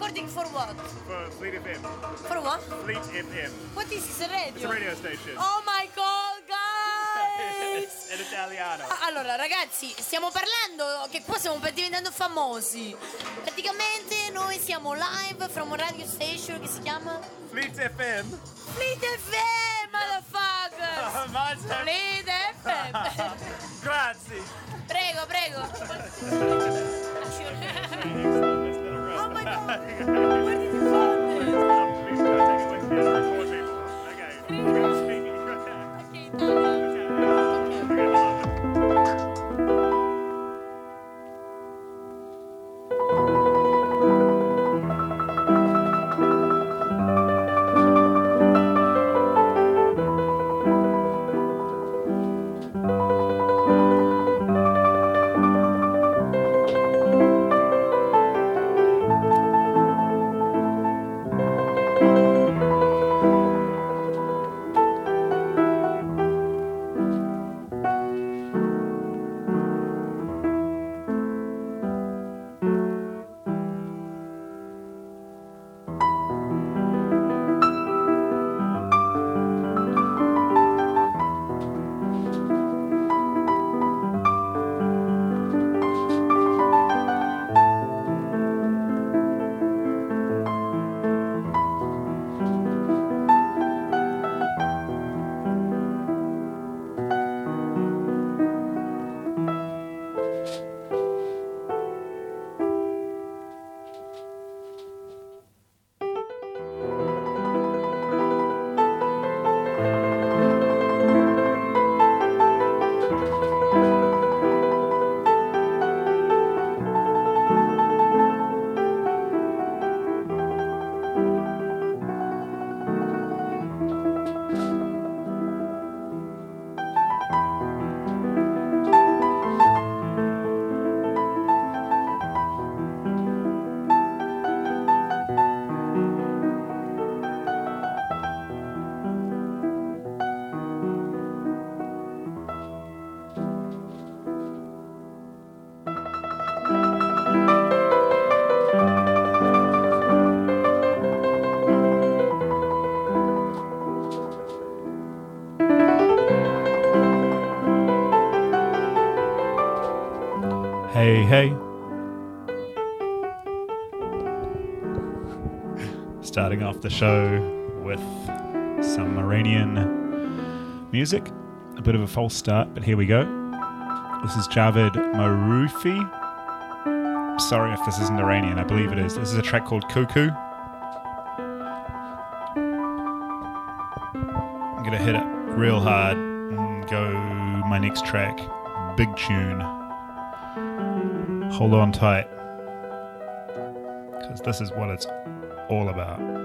recording for what? for Fleet FM. For what? Fleet FM. What is this radio? It's a radio station. Oh my god, guys! In Italiano. Ah, Allora, ragazzi, stiamo parlando che qua stiamo diventando famosi. Praticamente noi siamo live from a radio station che si chiama Fleet FM. Fleet FM, motherfuckers! Mazza. Fleet FM. Grazie. prego, prego. Where did you find this? Starting off the show with some Iranian music. A bit of a false start, but here we go. This is Javad Maroufi. Sorry if this isn't Iranian, I believe it is. This is a track called Cuckoo. I'm gonna hit it real hard and go my next track. Big tune. Hold on tight. Because this is what it's all about.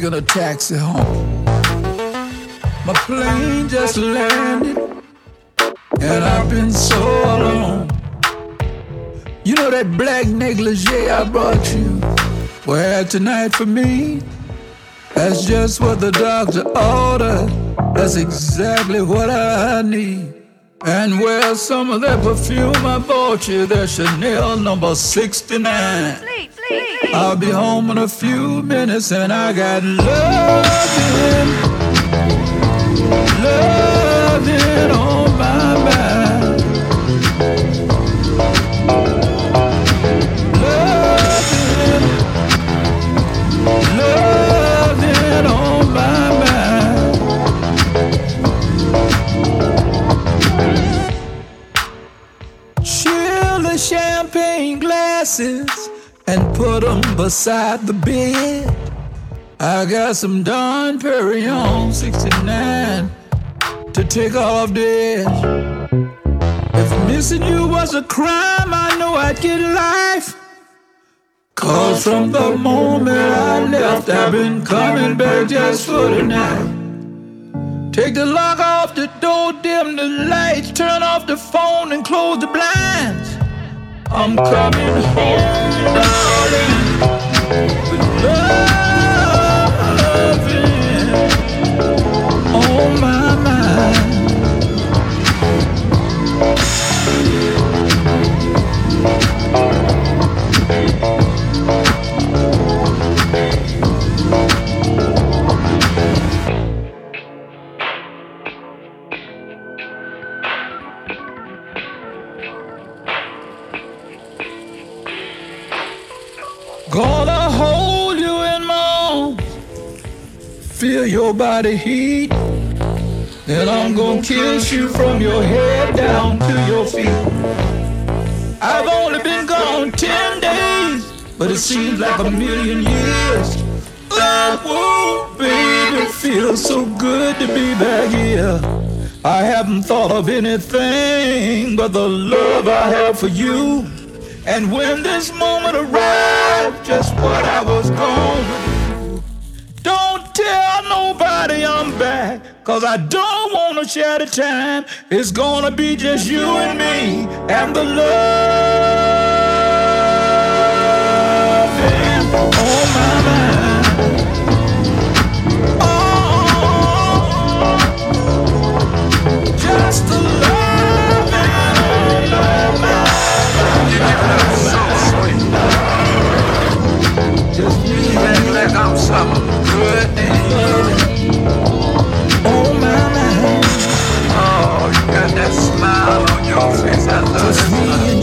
taking a taxi home. My plane just landed, and I've been so alone. You know that black negligee I brought you? Well, tonight for me, that's just what the doctor ordered. That's exactly what I need. And where's some of that perfume I bought you, that Chanel number 69. Sleep. I'll be home in a few minutes and I got loving, loving on my mind. Loving, loving on my mind. Chilling champagne glasses put them beside the bed. I got some Dom Pérignon 69 to take off this. If missing you was a crime, I know I'd get life. Cause from the moment I left, I've been coming back just for the night. Take the lock off the door, dim the lights, turn off the phone, and close the blinds. I'm coming home, darling. Loving feel your body heat. Then I'm gonna kiss you from your head down to your feet. I've only been gone ten days, but it seems like a million years. Oh, baby, feels so good to be back here. I haven't thought of anything but the love I have for you. And when this moment arrived, just what I was gonna do. Nobody I'm back, cause I don't wanna share the time. It's gonna be just you and me and the love on my mind. Oh, just the love on my mind. Just me and like I'm something good and you. Smile on your face. I love Just me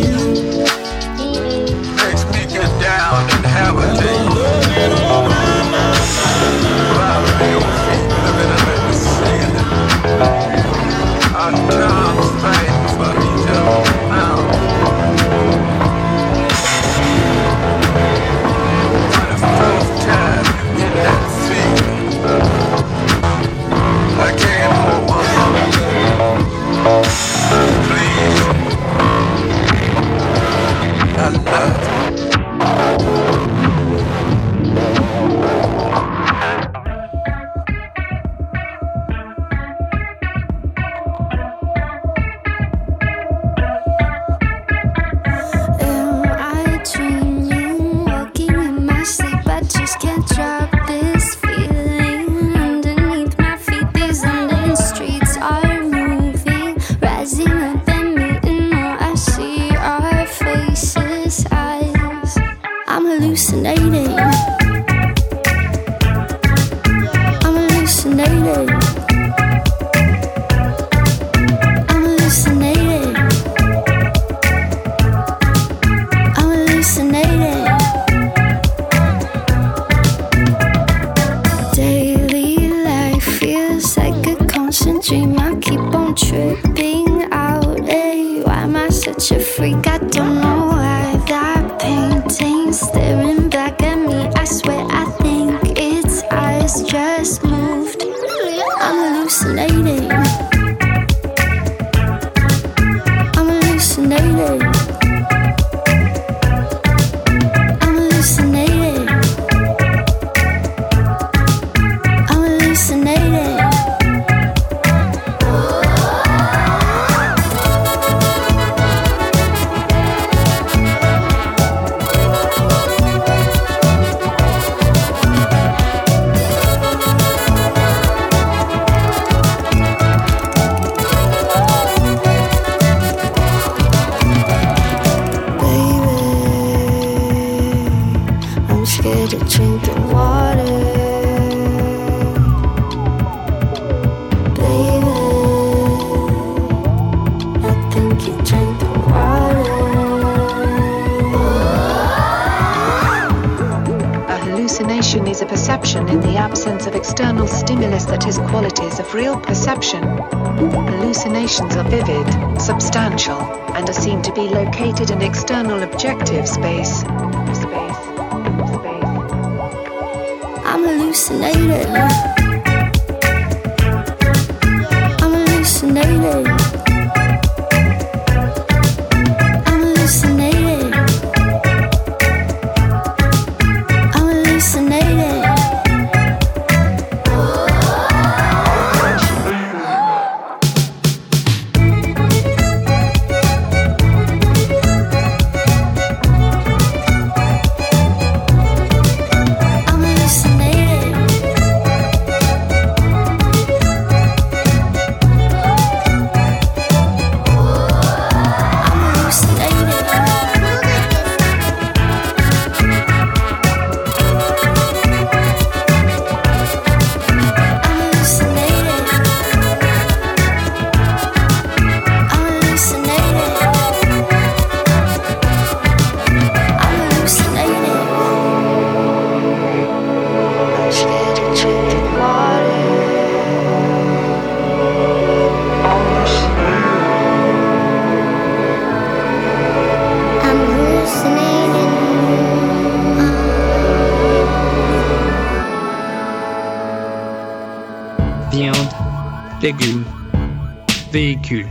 véhicule,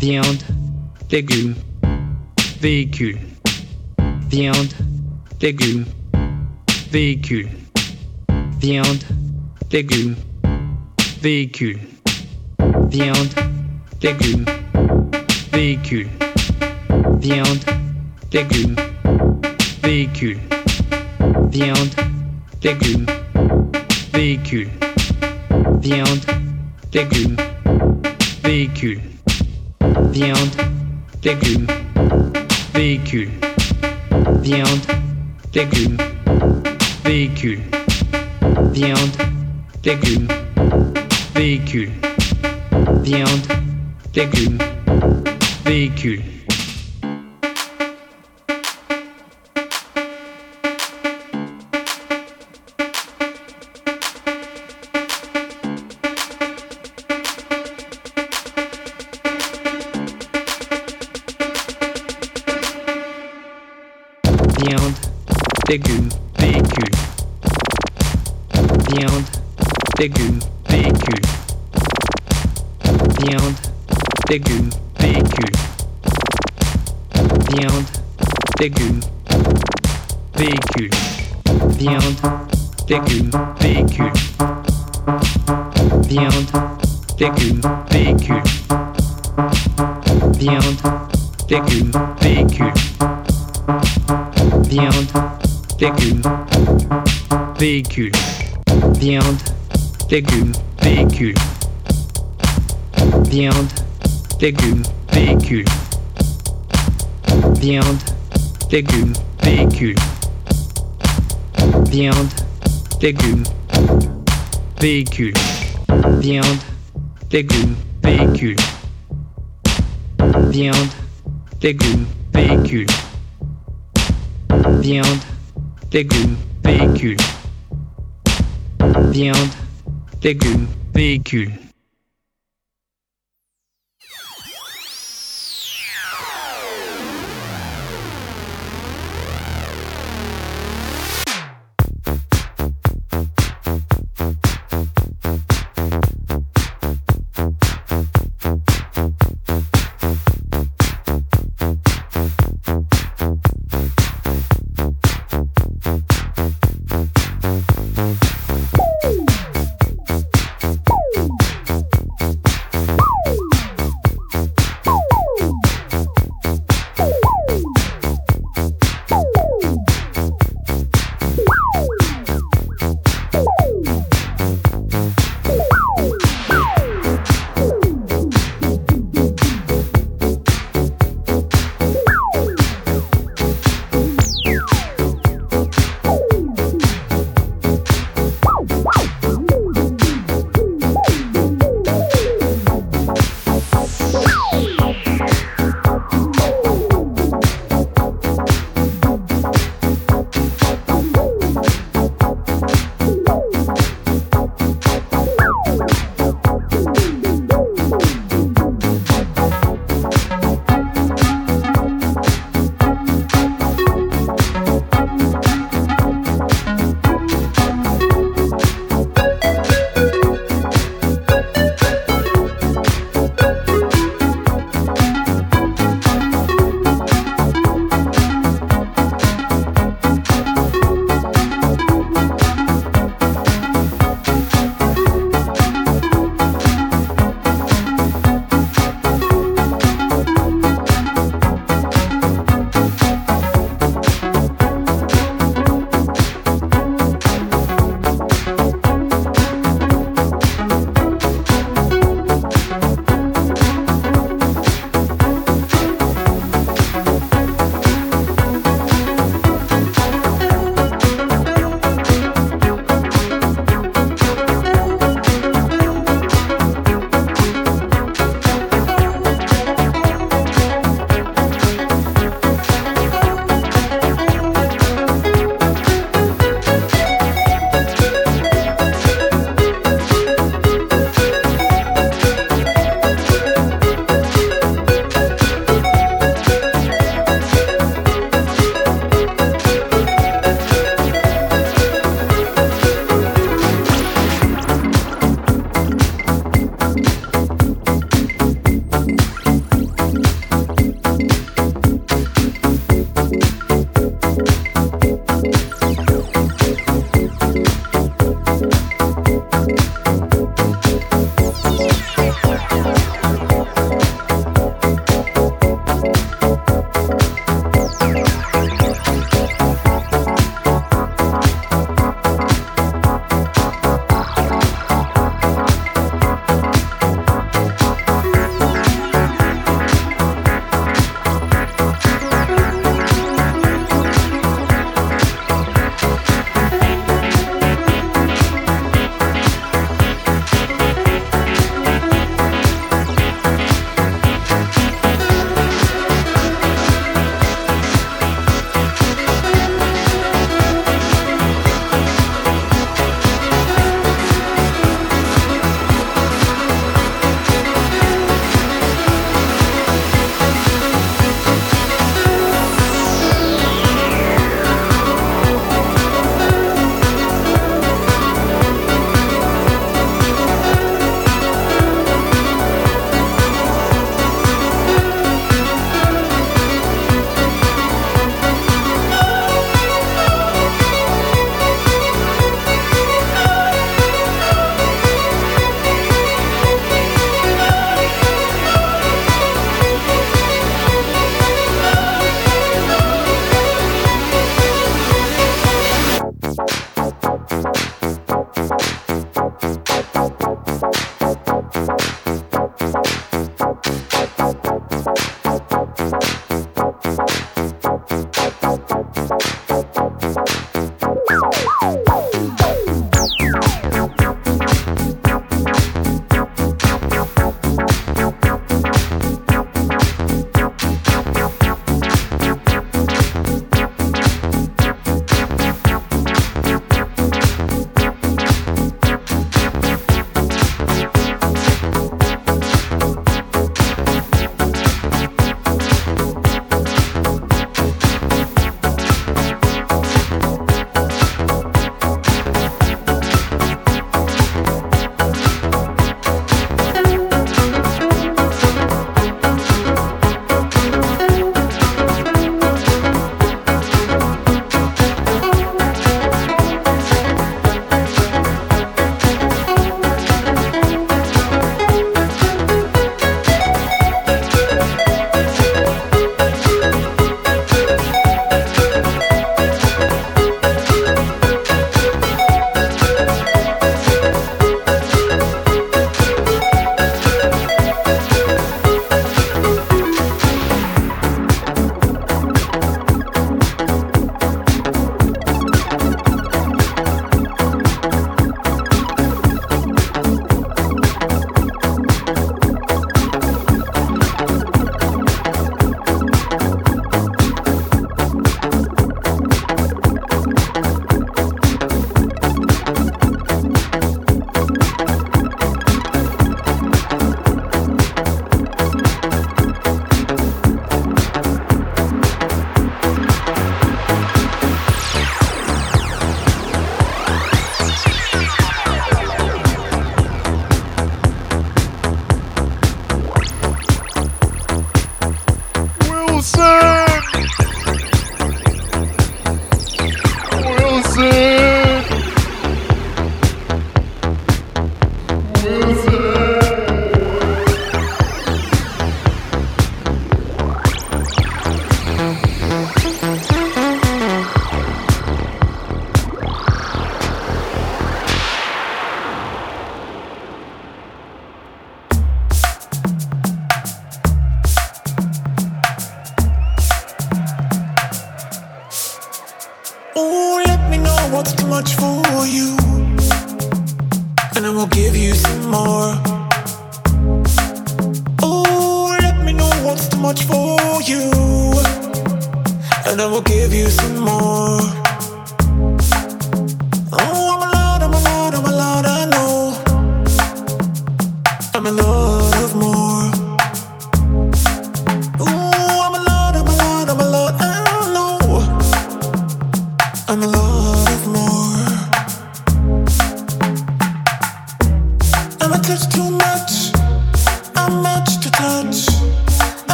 viande, légumes, véhicule, viande, légumes, véhicule, viande, légumes, véhicule, viande, légumes, véhicule, viande, légumes, véhicule, viande, légumes, véhicule, viande, légumes, véhicule, viande, légumes, véhicule, viande, légumes, véhicule, viande, légumes, véhicule, viande, légumes, véhicule. Légumes, véhicule. Viande, légumes, véhicule. Viande, légumes, véhicule. Viande, légumes, véhicule. Viande, légumes, véhicule. Viande, légumes, véhicule. Viande, légumes, véhicule. Viande, légumes, véhicules.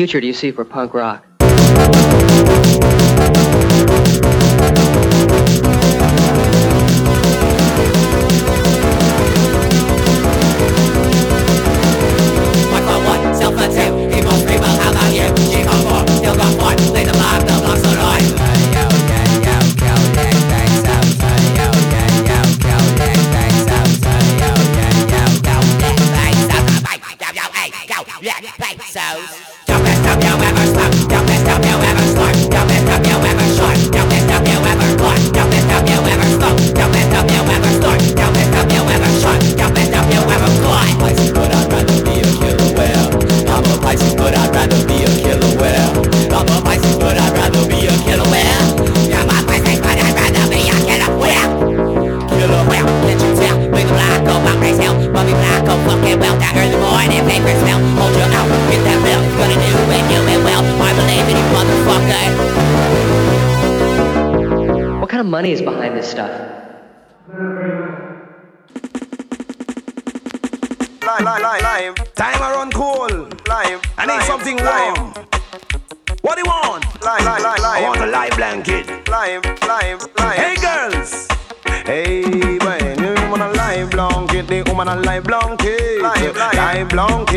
Future do you see for punk rock?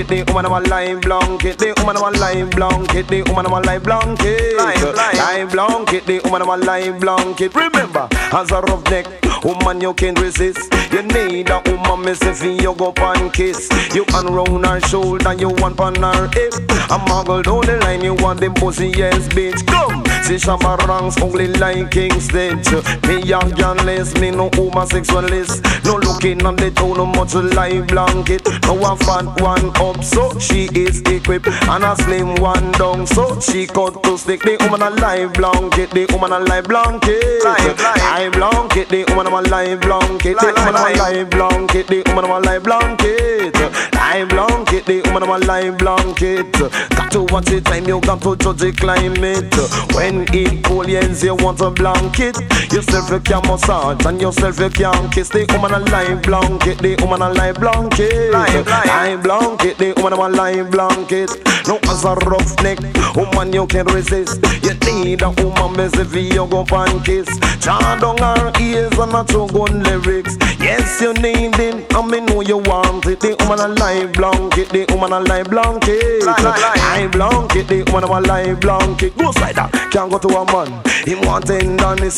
Blanket. The woman a live blanket. The woman a live blanket. The woman a live blanket. Live blanket. The woman a live blanket. Remember, as a roughneck. Woman, you can't resist. You need a woman, say for you go pan kiss. You unround her shoulder, you want pan her hip. I muggle down the line, you want them pussy, yes, bitch. Come, see Shabba ranks ugly like King's Stitch. Me young journalist, me no homosexualist. No looking on the tone, no much live blanket. No one fat one up, so she is equipped. And a slim one down, so she cut to stick. The woman a live blanket, the woman a live blanket. Live, blanket, the woman a live blanket. The woman a live blanket, the woman a live blanket. Live blanket, the woman a live blanket. Got to watch the time, you got to judge the climate. When it cold, yes, you want a blanket. Yourself you can massage and yourself you can kiss. The woman a live blanket, the woman a live blanket. Live, live. Live blanket, the woman a live blanket. No as a rough neck, woman you can resist. You need a woman busy for you go pan kiss. Charm down her ears and not your gun lyrics. Yes, you need it, and me know you want it. The woman a live blanket, the woman a live blanket. Eh? Live, live, blanket, the woman a live blanket. Eh? Go like that, can't go to a man. Him want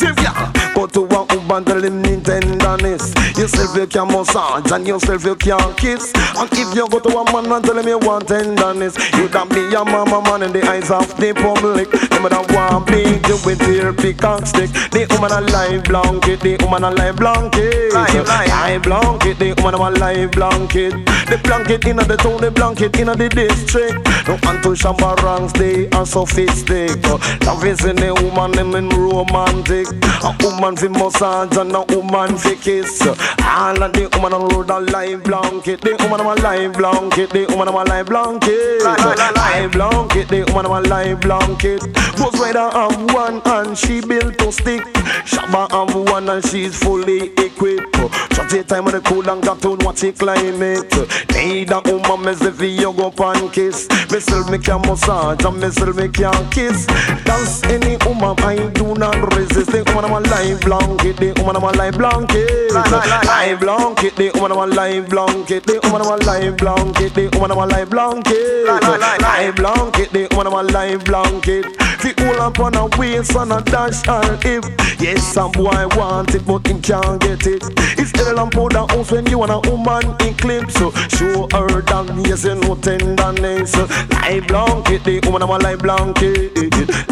if ya go to a woman, tell him need tenderness. Yourself you can massage and yourself you can kiss. And if you go to a man and tell him you want tenderness, you that be your mama man in the eyes of the public. Them that want beat you with their pickaxe stick. The woman a live blanket, the woman a live blanket. Eh? Live, blanket, the woman a live blanket. The blanket in the town, the blanket in the district. No untouchable ranks, they are sophisticated. Love is in the woman, them in romantic. A woman fi massage and a woman fi kiss. All of the woman on road a live blanket. The woman a live blanket. The woman a live blanket. Live, blanket. The woman a live blanket. Ghost Rider have one and she built to stick. Shabba have one and she's fully equipped. Just the time when the cool and got to watch the climate. Need a woman me say fi you go pan kiss. Me still me can massage and me still me can kiss. Dance any woman I do not resist. The woman a live blanket. The woman a live blanket. Live, blanket. The woman a live blanket. The woman a live blanket. The woman a live blanket. Live, blanket. The woman a live blanket. Fi hold up on a waist and a dash her hip. Yes, some boy want it, but him can't get it. It's L and powder house when you want a woman in clips. So show her that yes, you know tenderness. Live blanket, the woman a live blanket.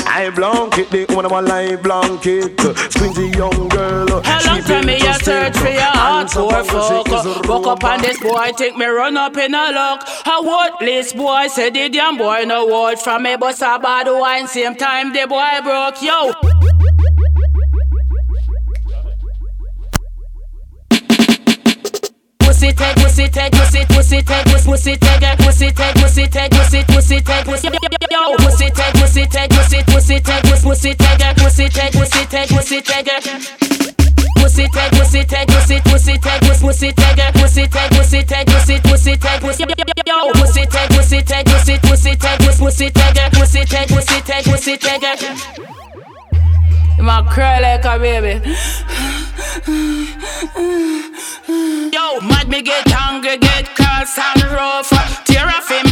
Live blanket, the woman a live blanket. Squinty young girl. How long time me a search for your hardcore and fuck Woke up on this boy, take me run up in a lock A worthless boy, said the damn boy no word from me But a bad wine, same time the boy broke, yo Pussy take, pussy take, pussy, pussy take, pussy, take, pussy take, pussy take, pussy, pussy take, pussy, yo, pussy take, pussy take, pussy, pussy take, pussy, take, pussy take, pussy take, pussy take. Pussy take, pussy take, pussy, pussy take, pussy, pussy take, pussy take, pussy take, pussy, pussy take, pussy, yo, pussy take, pussy take, pussy, pussy take, pussy, pussy take, pussy take, pussy take, pussy. You might cry like a baby. Yo, mad me get angry, get cross and rough. Tear off him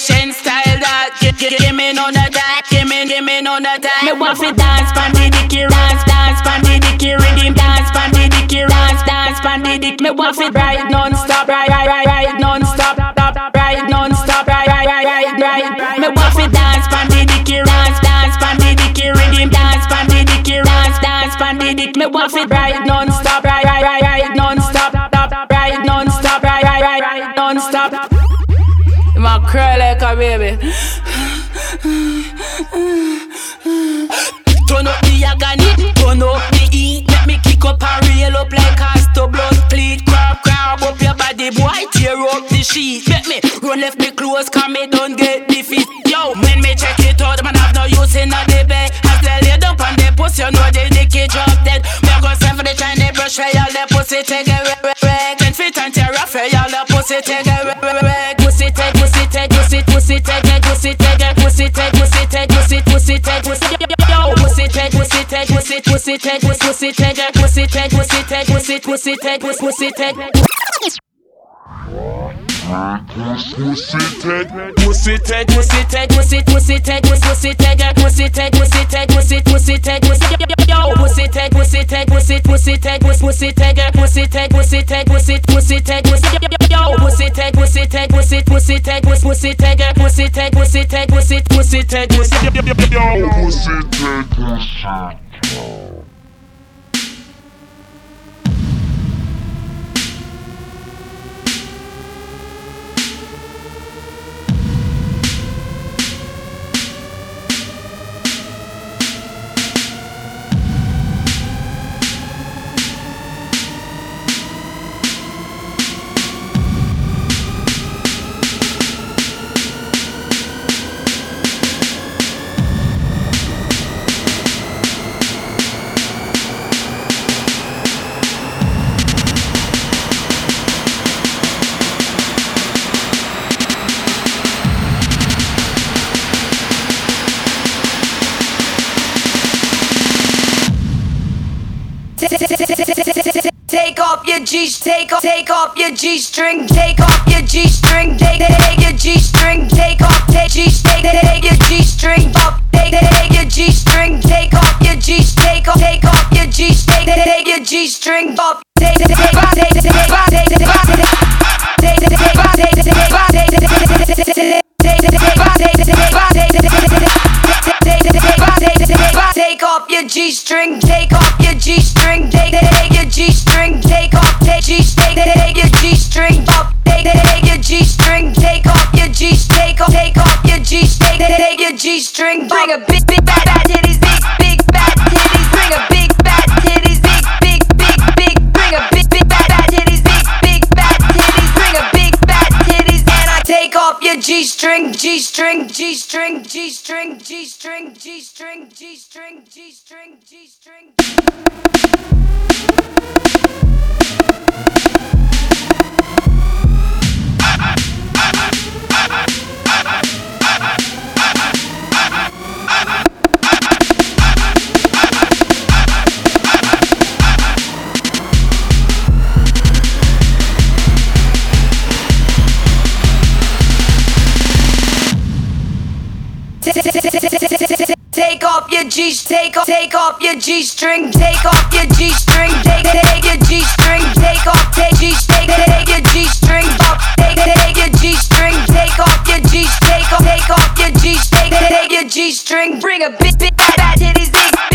Asian style that. Give, me none of that, give me, give me none of that. Me want fi dance, pan the dicky, dance, dance, pan the dicky, rhythm, dance, pan the dicky, dance, dance, pan the dick. Me want fi ride non-stop, ride, ride, ride, ride non-stop, ride non-stop, ride, ride, ride, ride, ride. Me want fi dance, pan the dicky, dance, dance, pan the dicky, rhythm, dance, pan the dicky, dance, dance, pan the dick. Me want fi ride non-stop, ride, ride, ride, ride non-stop, stop, ride non-stop, ride, ride, ride, ride non-stop. My cry like a baby. Turn up the agony, turn up the heat. Let me kick up and reel up like a stubborn cleat. Crab, crab up your body, boy. Tear up the sheet. Let me run left me close, cause me don't get defeat. Yo, when me check it out, man, I've no use in a debate. As they lay down on the pussy, you know they dicky drop dead. Me go send for the Chinese brush, where all the pussy take it. Ten fit and tear off, where all the pussy take it pussy, pussy take, take, pussy take, take, pussy take, pussy take, pussy, pussy take, pussy. Yo, pussy take, pussy take, pussy, pussy take, pussy, pussy take, pussy take, pussy take, pussy, pussy take, pussy, pussy take. Pussy take, Pussy take, pussy take, pussy, pussy take, pussy, pussy take, pussy take, pussy take, pussy, pussy take, pussy. Yo, pussy take, pussy take, pussy, pussy take, pussy, pussy take, pussy pussy take, pussy, pussy take, pussy pussy tag, pussy tag, pussy, pussy tag, pussy tag, pussy tag, pussy tag, pussy, pussy tag, pussy tag, pussy tag, pussy tag. Take off your G, take off, take off your G string, take off your G string, take, take your G string, take off, take G, take, take your G string off, take, take your G string, take off your G, take off, take off your G, take, take your G string off, take, take, take, take, take, take, take, take, off your G string, take off your G string, take take your G string, take take your G string off, take take your G string, take off your G take off take off your G take take your G string, bring a big big fat fat titties, G string, G string, G string, G string, G string, G string, G string, G string, G string. Take off your G, take off, take off your G string, take off your G string, take take your G string, take off, take G, take take your G string off, take take your G string, take off your G, take off, take off your G, take take your G string, bring a big big fat titties,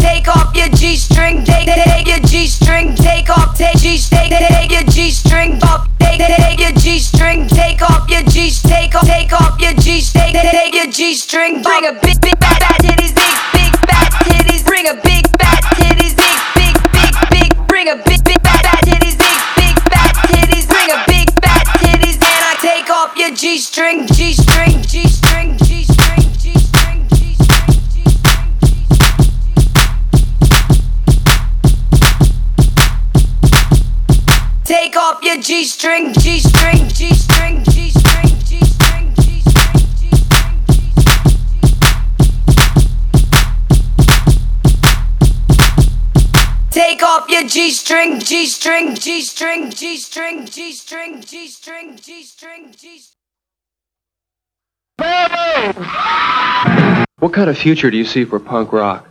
take off your G string, take take your G string, take off, take G, take take your G string off, take take your G string, take off your G, take off, take off your G, take take your G string, bring a big big fat fat titties, big big fat titties, bring a big fat titties, big big big big, bring a big big fat fat titties, big big fat titties, bring a big fat titties, and I take off your string, G string, G your G string, G string, G string, G string, G string, G string, G string. Take off your G string, G string, G string, G string, G string, G string, G string, G string. What kind of future do you see for punk rock?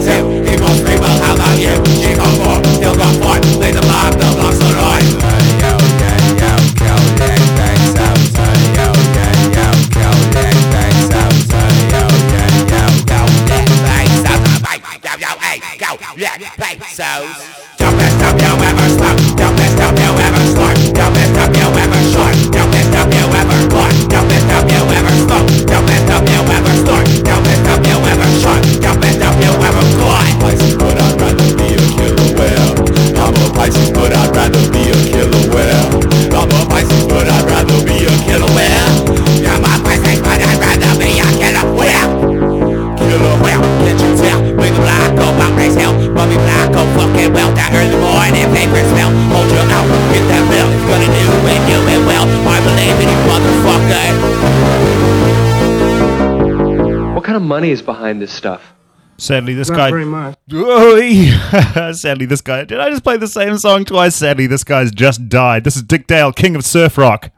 that's He must be well, how about you? She can't walk, still got fight Lead the blind, the blocks the light Yeah, play so Don't mess up, you ever slow Don't mess up, you ever slow Don't mess up, you ever short Don't mess up, you ever caught Don't mess up, you ever slow Don't mess money is behind this stuff? Sadly, this Not guy. Very much. Sadly, this guy. Did I just play the same song twice? Sadly, this guy's just died. This is Dick Dale, King of Surf Rock.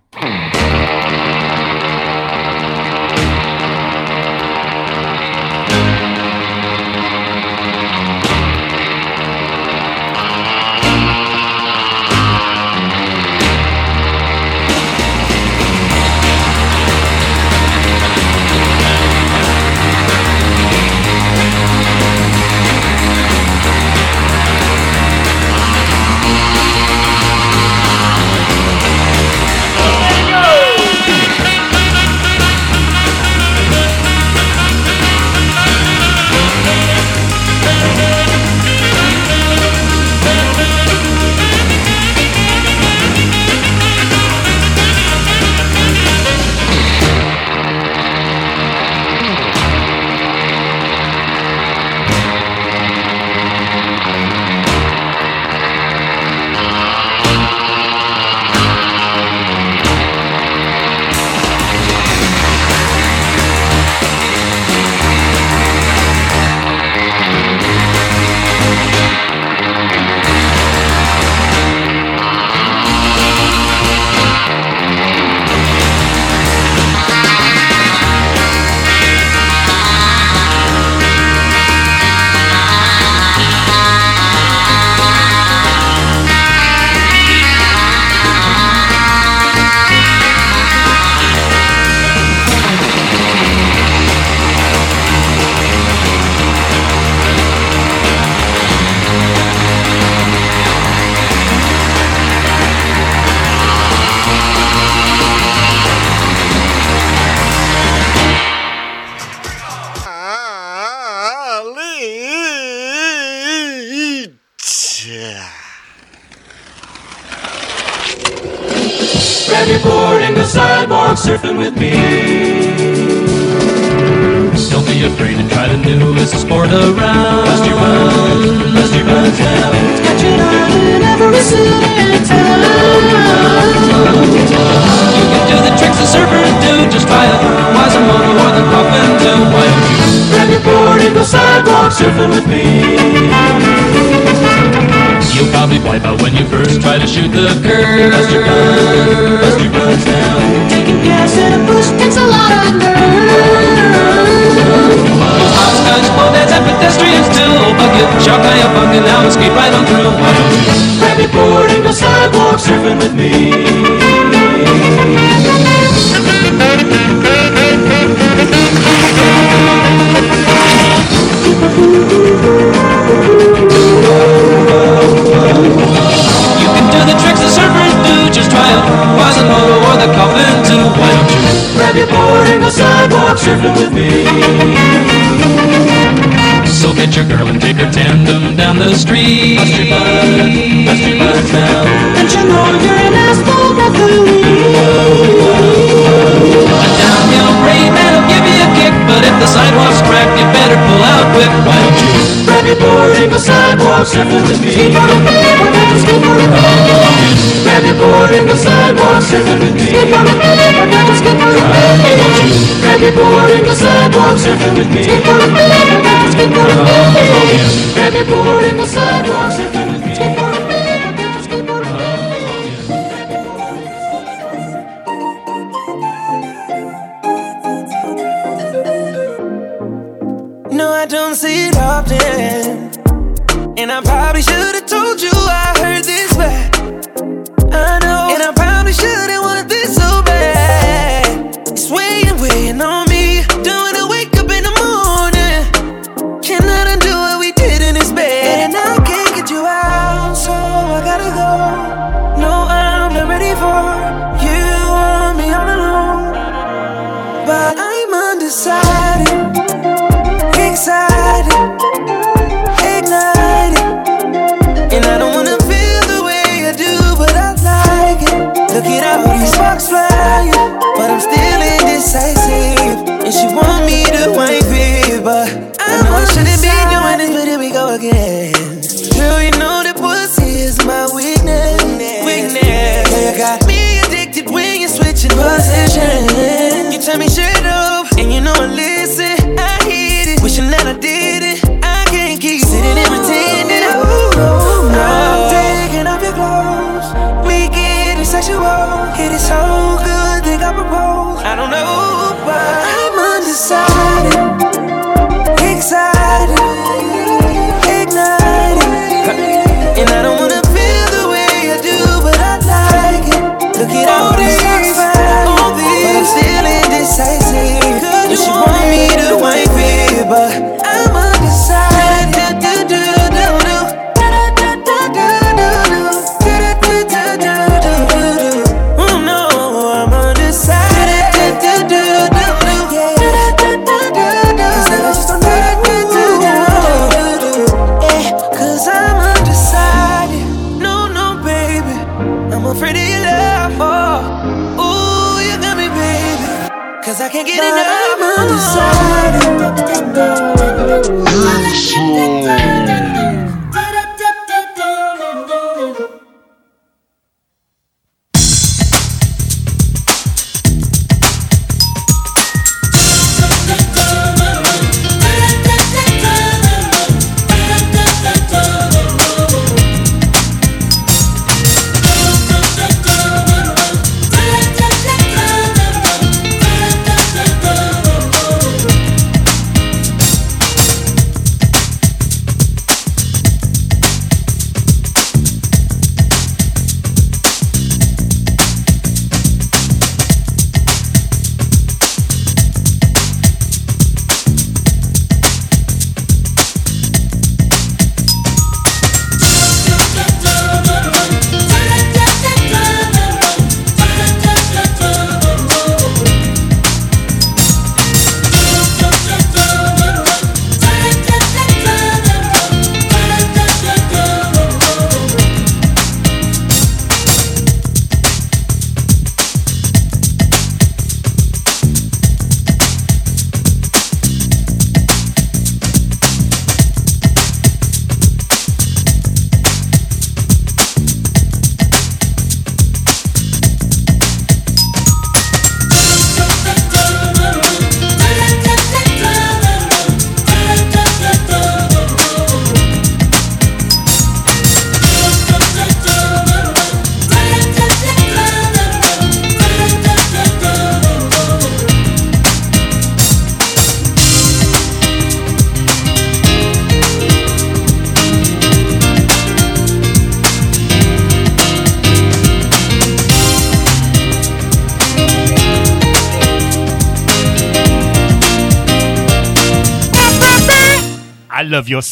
out. These man. fly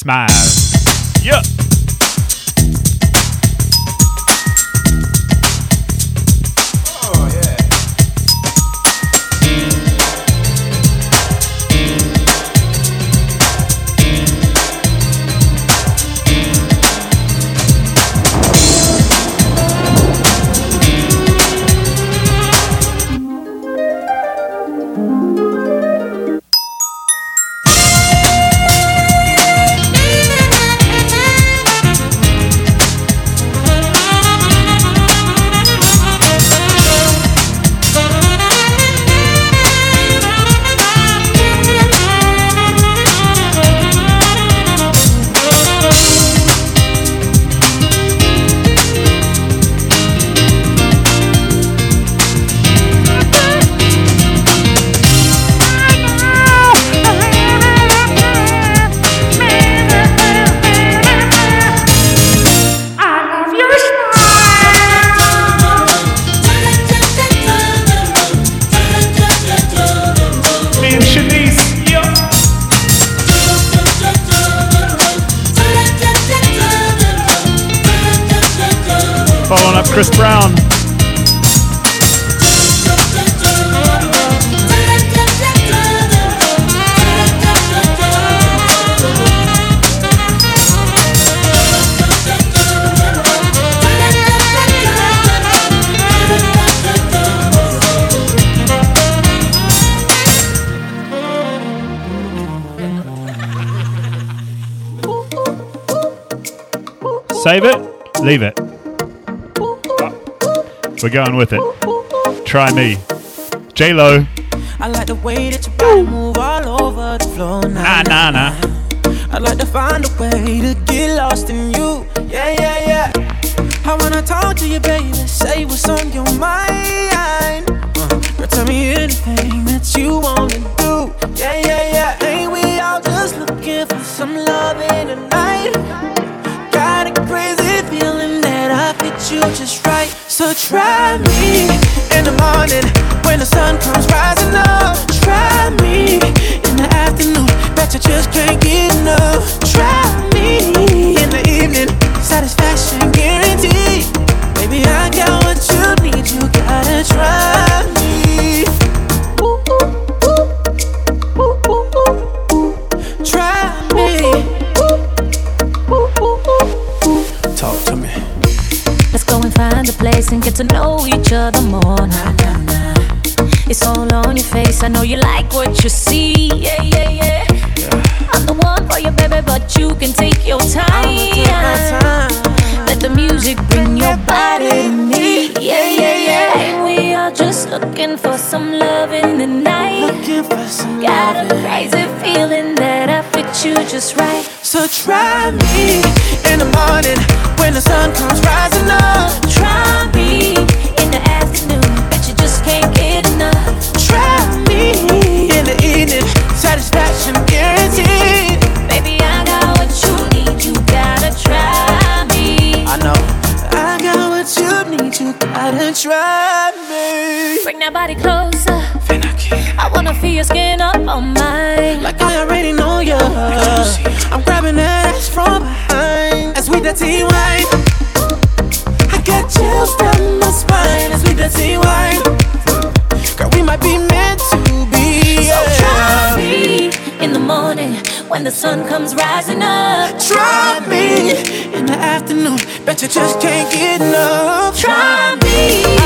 smile. Leave it. We're going with it. Try me. J Lo. I like the way that your body move all over the floor. Nah, nah, nah. I'd like to find a way to get lost in you. Yeah, yeah, yeah. I wanna talk to you, baby. Say what's on your mind. Uh, girl, tell me anything that you wanna do. Yeah, yeah, yeah. Ain't we all just looking for some loving tonight? So try me in the morning when the sun comes rising up. To know each other more. It's all on your face. I know you like what you see. Yeah, yeah, yeah. I'm the one for you, baby, but you can take your time. Let the music bring your body to me. Yeah, yeah, yeah. And we are just looking for some love in the night. Got a crazy feeling that I fit you just right. So try me in the morning when the sun comes rising up. Try you gotta try me. Bring that body closer. I wanna feel your skin up on mine. Like I already know ya. I'm grabbing that ass from behind. As we dirty wine. I got chills down my spine as we dirty wine. Girl, we might be meant to be. So yeah. try me in the morning when the sun comes rising up. Try me in the afternoon. Bet you just can't get enough. Try me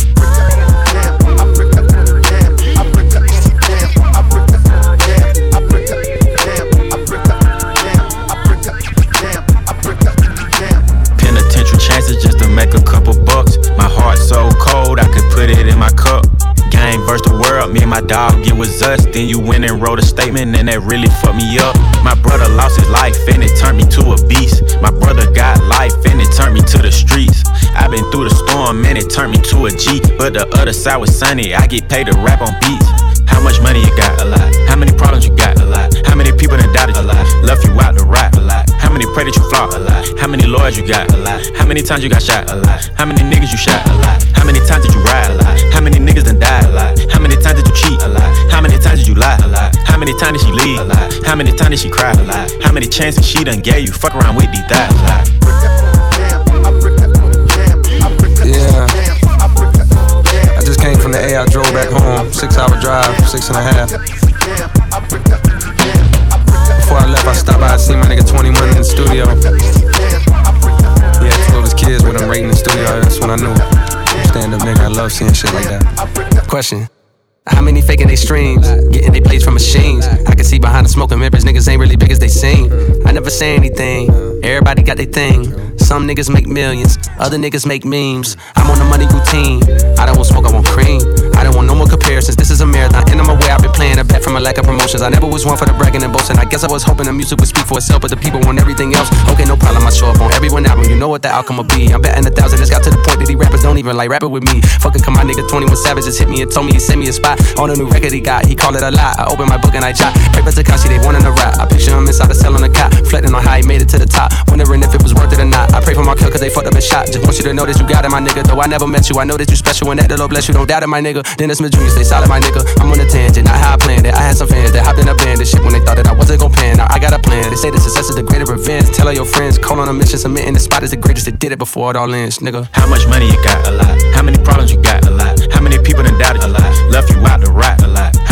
Dog, it was us. Then you went and wrote a statement, and that really fucked me up. My brother lost his life, and it turned me to a beast. My brother got life, and it turned me to the streets. I've been through the storm, and it turned me to a G. But the other side was sunny, I get paid to rap on beats. How much money you got? A lot. How many problems you got? A lot. How many people done doubted you? A lot. Left you out to rap? Pray that you flop? A lot. How many lawyers you got? A lot. How many times you got shot? A lot. How many niggas you shot? A lot. How many times did you ride? A lot. How many niggas done died? A lot. How many times did you cheat? A lot. How many times did you lie? A lot. How many times did she leave? A lot. How many times did she cry? A lot. How many chances she done gave you? Fuck around with these thighs? A lot. Yeah. I just came from the A. I drove back home. Six hour drive, six and a half. Before I left, I stopped by and see my nigga 21 in the studio. Had two of his kids with him right in the studio. That's when I knew. Stand up nigga, I love seeing shit like that. Question. How many faking they streams? Getting they plays from machines. I can see behind the smoking mirrors, niggas ain't really big as they seem. I never say anything. Everybody got their thing. Some niggas make millions, other niggas make memes. I'm on the money routine. I don't want smoke, I want cream. I don't want no more comparisons. This is a marathon. And I'm aware I've been playing a bet from a lack of promotions. I never was one for the bragging and boasting. I guess I was hoping the music would speak for itself, but the people want everything else. Okay, no problem. I show up on every one album. You know what the outcome will be. I'm betting a thousand. It's got to the point that these rappers don't even like rapping with me. Fucking come my nigga 21 Savage just hit me and told me he sent me a spot on a new record he got. He called it a lot. I opened my book and I jot. Paper Tekashi, they wanting to rap. I picture him inside a cell on a cot, reflecting on how he made it to the top. Wondering if it was worth it or not. I pray for Markelle cause they fucked up a shot. Just want you to know that you got it, my nigga. Though I never met you, I know that you special and that the Lord bless you. Don't doubt it, my nigga. Then it's my dream, stay solid, my nigga. I'm on a tangent, not how I planned it. I had some fans that hopped in a band shit when they thought that I wasn't gon' pan. Now I got a plan. They say the success is the greater revenge. Tell all your friends, call on a mission, submitting the spot is the greatest that did it before it all ends, nigga. How much money you got? A lot. How many problems you got? A lot. How many people done doubted? A lot. Left you out to rot? A lot.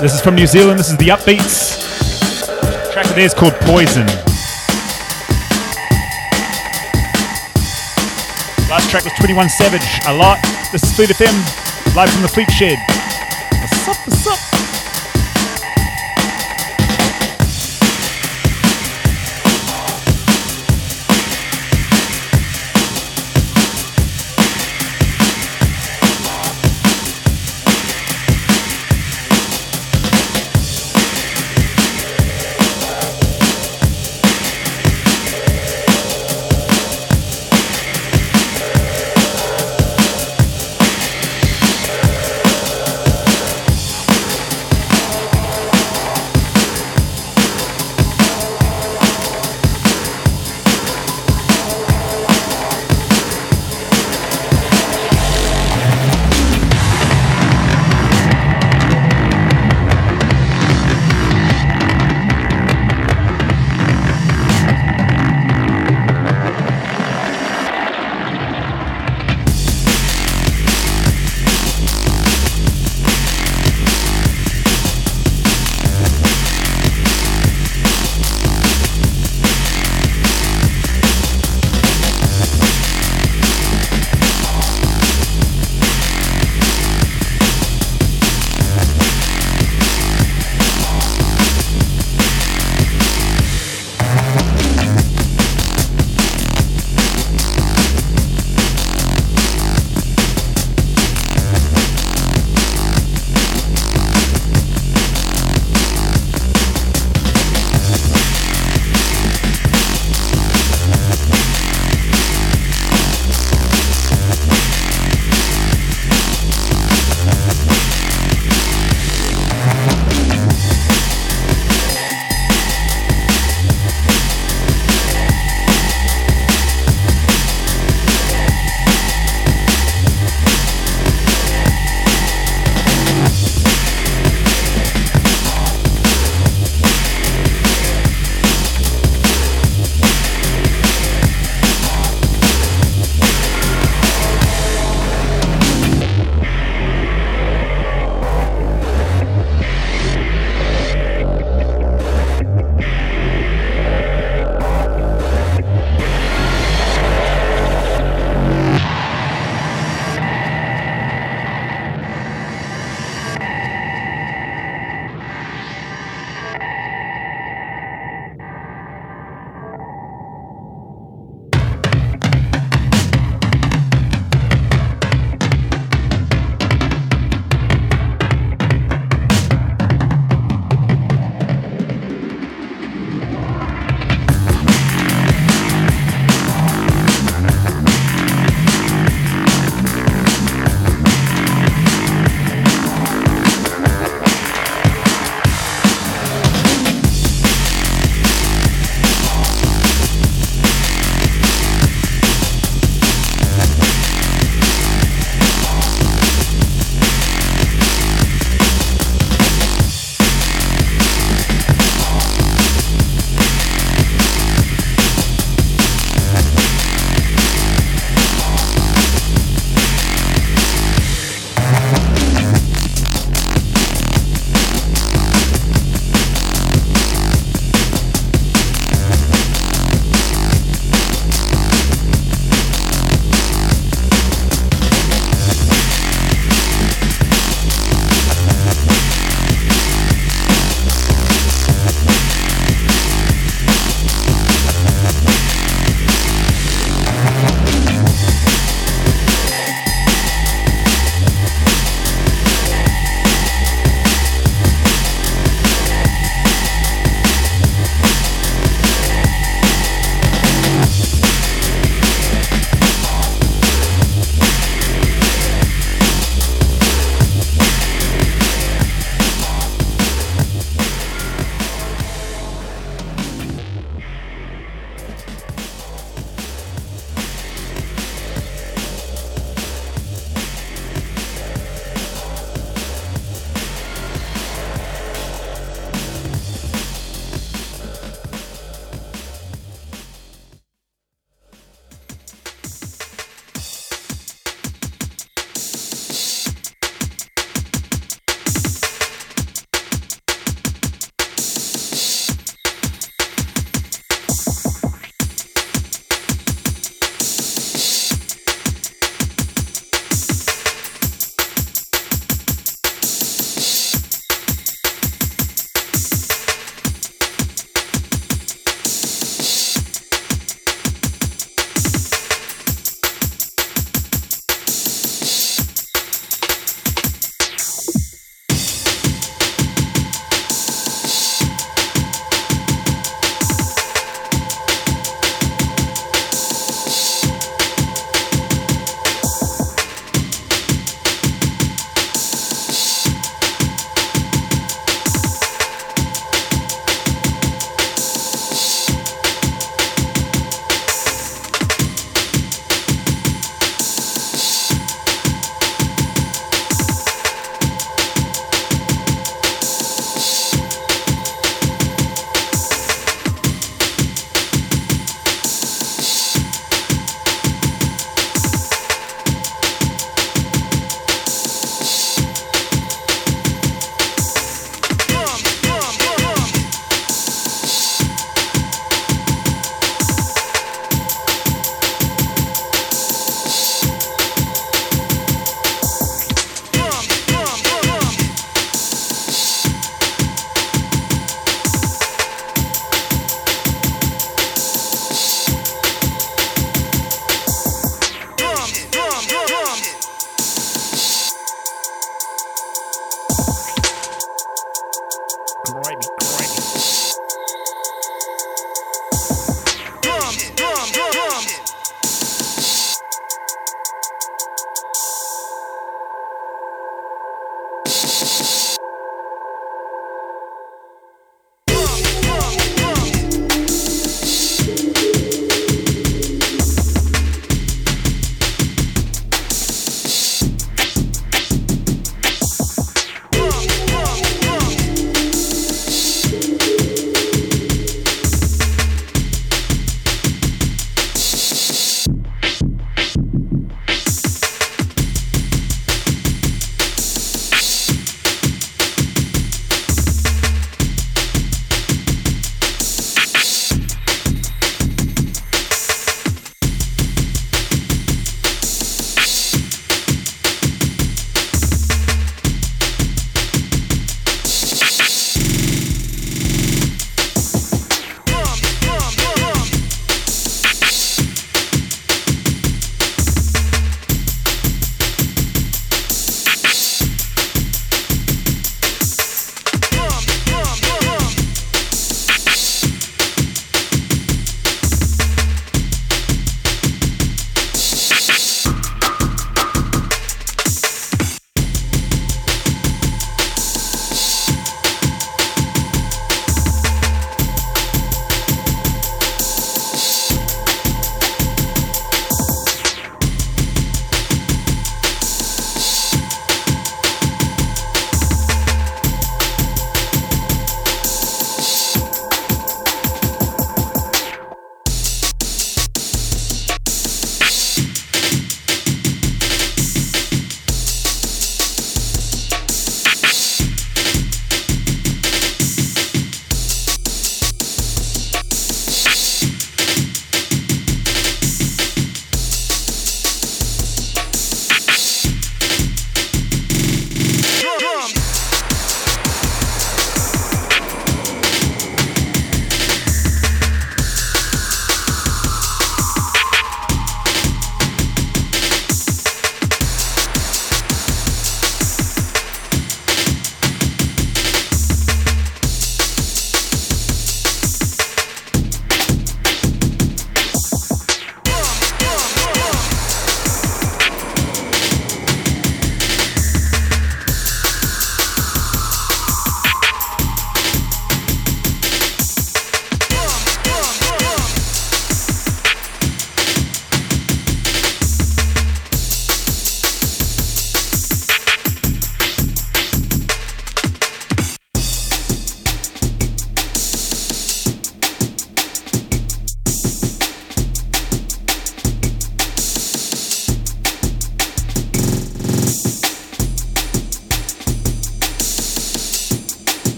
This is from New Zealand. This is the Upbeats. track of theirs called Poison. Last track was 21 Savage. A lot. This is Fleet FM, live from the Fleet Shed. What's up?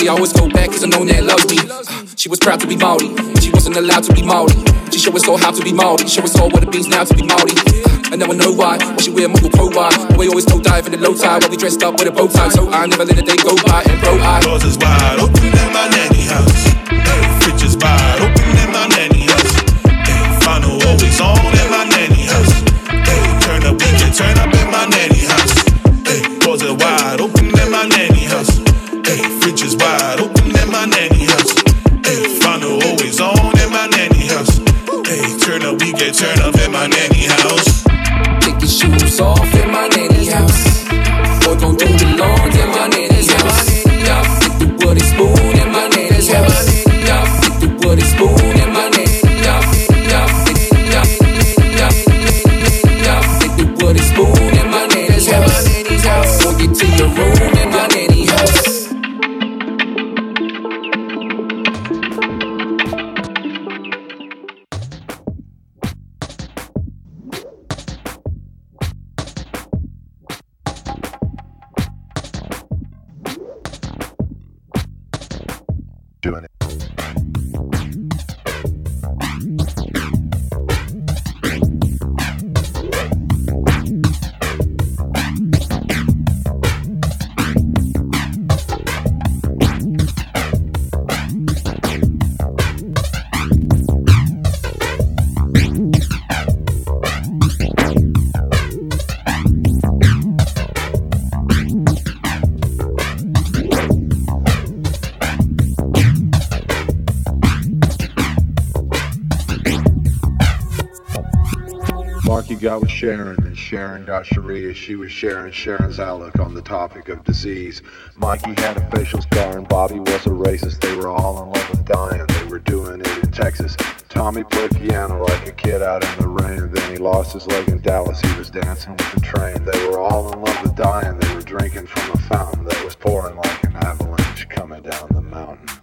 we always go back cause I know that loves me. She was proud to be Maori, she wasn't allowed to be Maori. She showed us all how to be Maori, show us all what it means now to be Maori. And now I know why, why she wear Mongol pro why. We always go dive in the low tide while we dressed up with a bow tie. So I never let a day go by and bro I. Cause it's wide open was Sharon, and Sharon got Sharia. She was sharing Sharon's outlook on the topic of disease. Mikey had a facial scar, and Bobby was a racist. They were all in love with dying. They were doing it in Texas. Tommy played piano like a kid out in the rain. Then he lost his leg in Dallas. He was dancing with the train. They were all in love with dying. They were drinking from a fountain that was pouring like an avalanche coming down the mountain.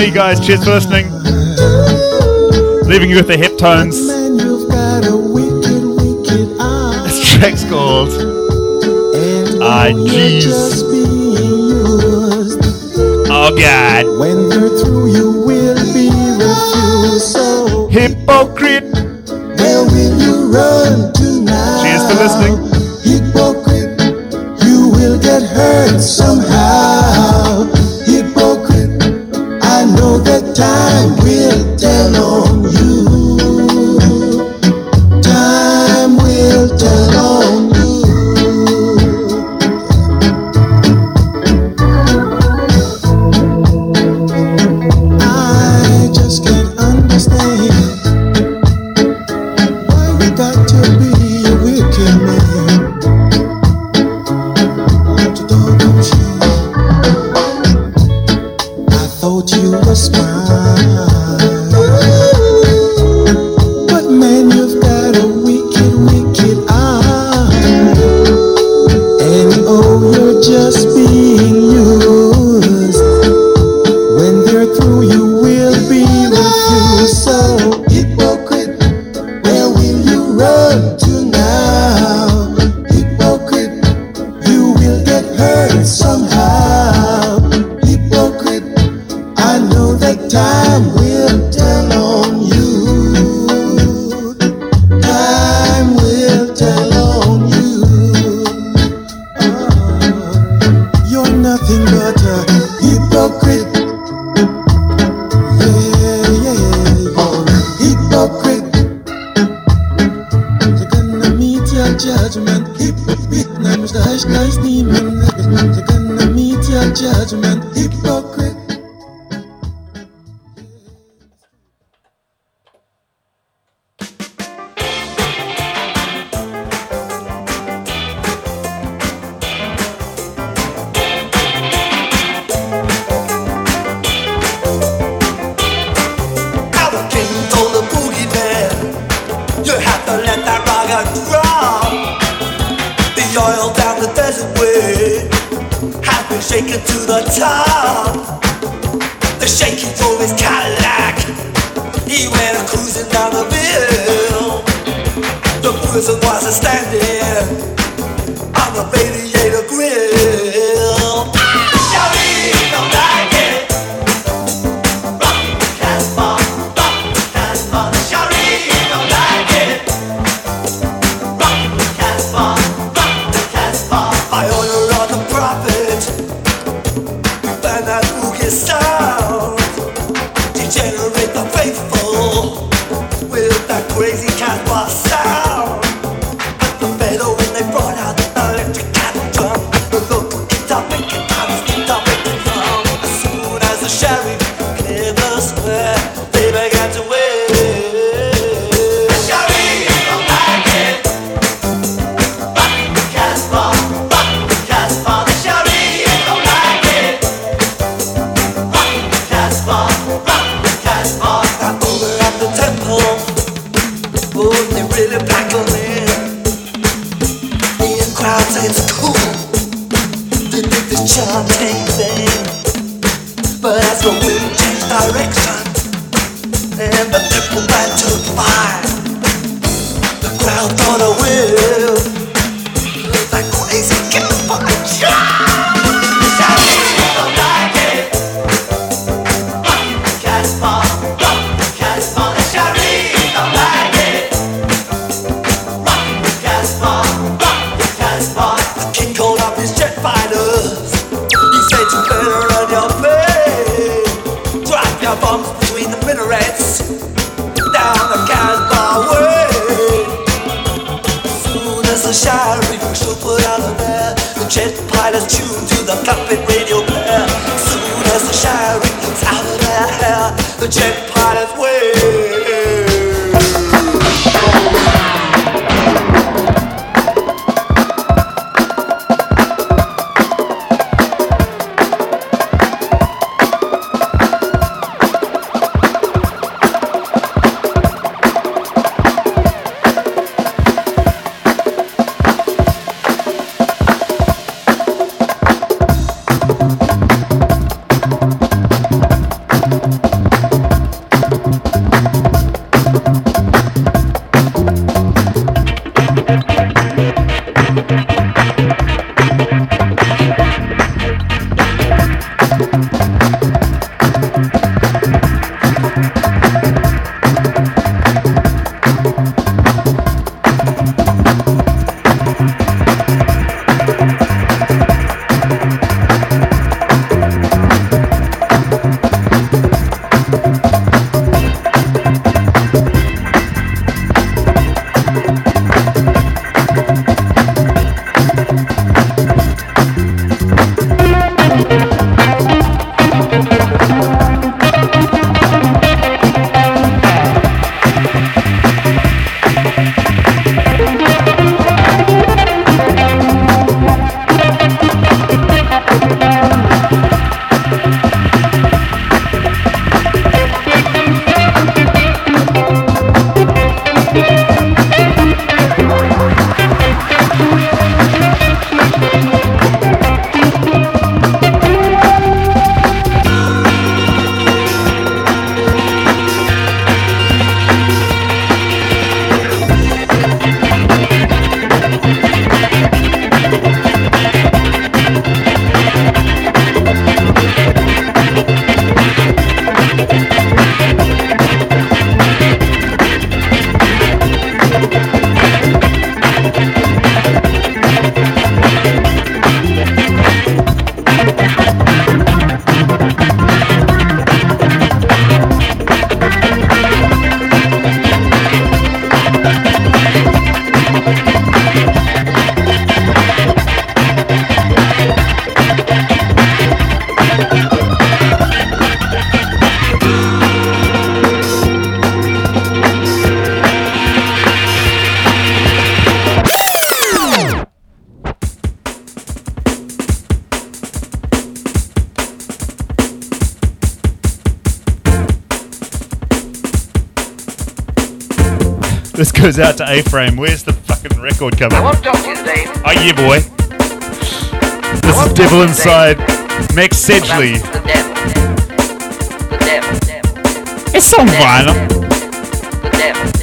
me, guys. Cheers for listening. Leaving you with the hip tones. This track's called ah, Jeez. Oh God. When they're through, you will be. So hypocrite. Where will you run? Cheers for listening. Hypocrite, you will get hurt somehow. time will tell. Oh. Goes out to A-Frame. Where's the fucking record cover? I you. Oh yeah, boy. This is Devil Inside. Max Sedgley. The devil. The devil. It's so violent. The devil.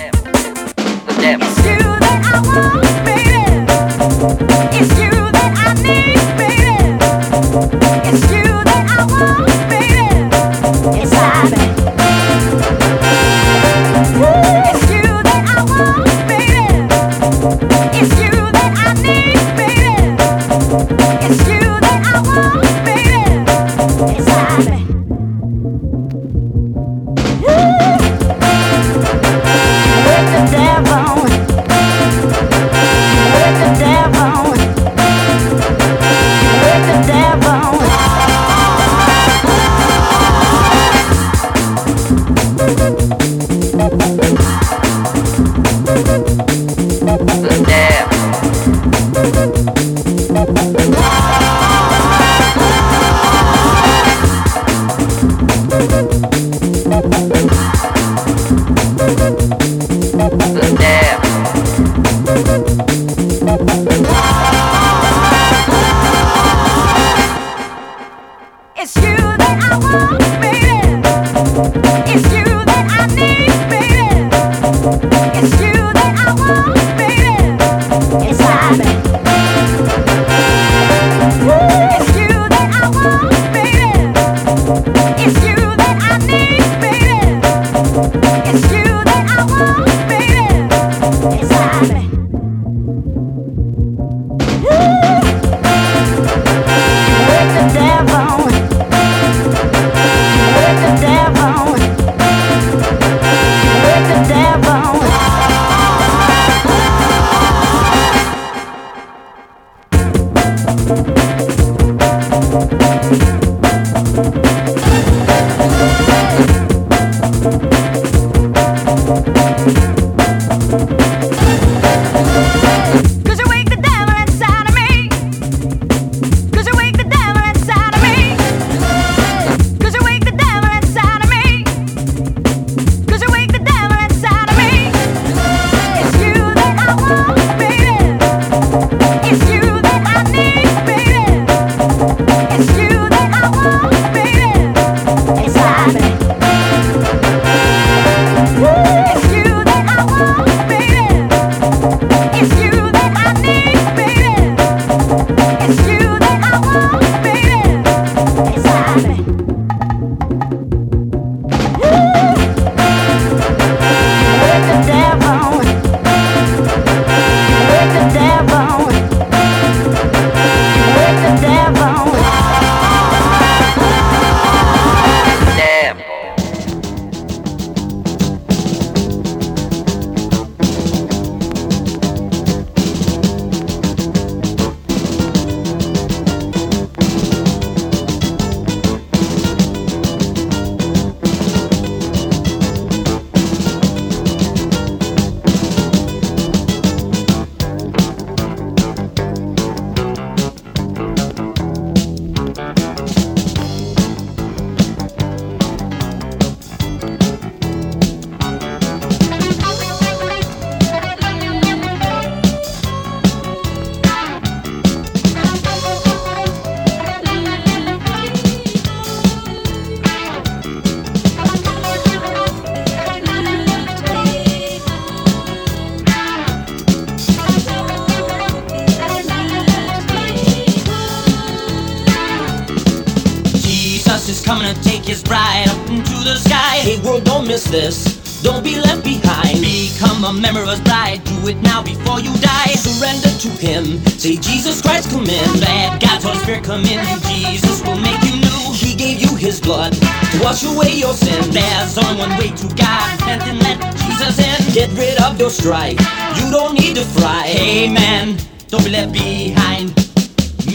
Coming to take his bride up into the sky. Hey world, don't miss this. Don't be left behind. Become a member of his bride. Do it now before you die. Surrender to him. Say Jesus Christ come in. Let God's Holy Spirit come in. Jesus will make you new. He gave you his blood to wash away your sin. There's only one way to God. And then let Jesus in. Get rid of your strife. You don't need to fry. Amen. Don't be left behind.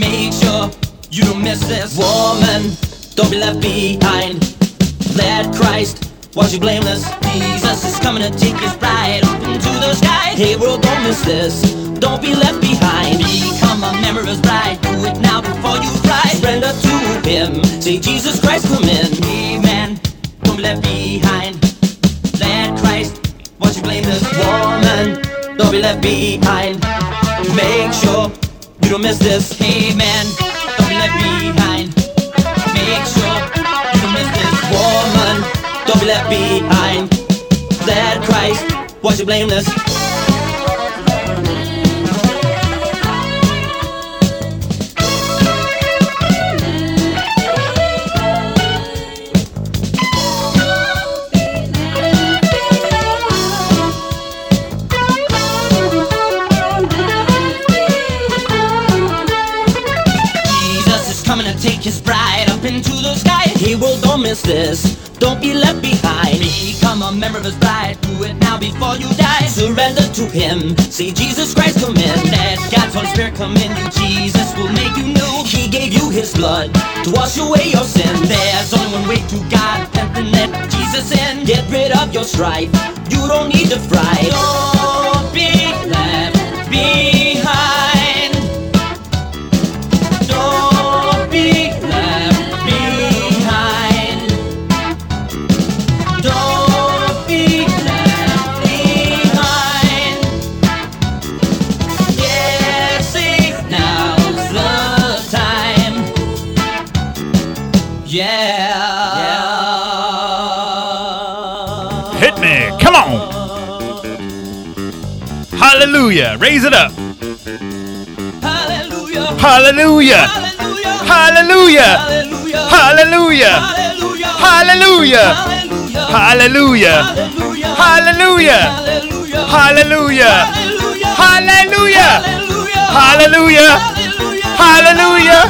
Make sure you don't miss this woman. Don't be left behind. Let Christ wash you blameless. Jesus is coming to take his bride up into the sky. Hey world, don't miss this. Don't be left behind. Become a member of his bride. Do it now before you fly. Surrender to him. Say Jesus Christ, come in. Amen. Don't be left behind. Let Christ wash you blameless. woman. Don't be left behind. Make sure you don't miss this. Man, don't be left behind. Behind. That Christ was you blameless. Coming to take his bride up into the sky. Hey, well, don't miss this. Don't be left behind. Become a member of his bride. Do it now before you die. Surrender to him. See Jesus Christ come in. Let God's Holy Spirit come in you. Jesus will make you new. He gave you his blood to wash away your sin. There's only one way to God. And let Jesus in. Get rid of your strife. You don't need to fry. Don't be left behind. Hallelujah. Raise it up. Hallelujah. Hallelujah. Hallelujah. Hallelujah. Hallelujah. Hallelujah. Hallelujah. Hallelujah. Hallelujah. Hallelujah. Hallelujah. Hallelujah Hallelujah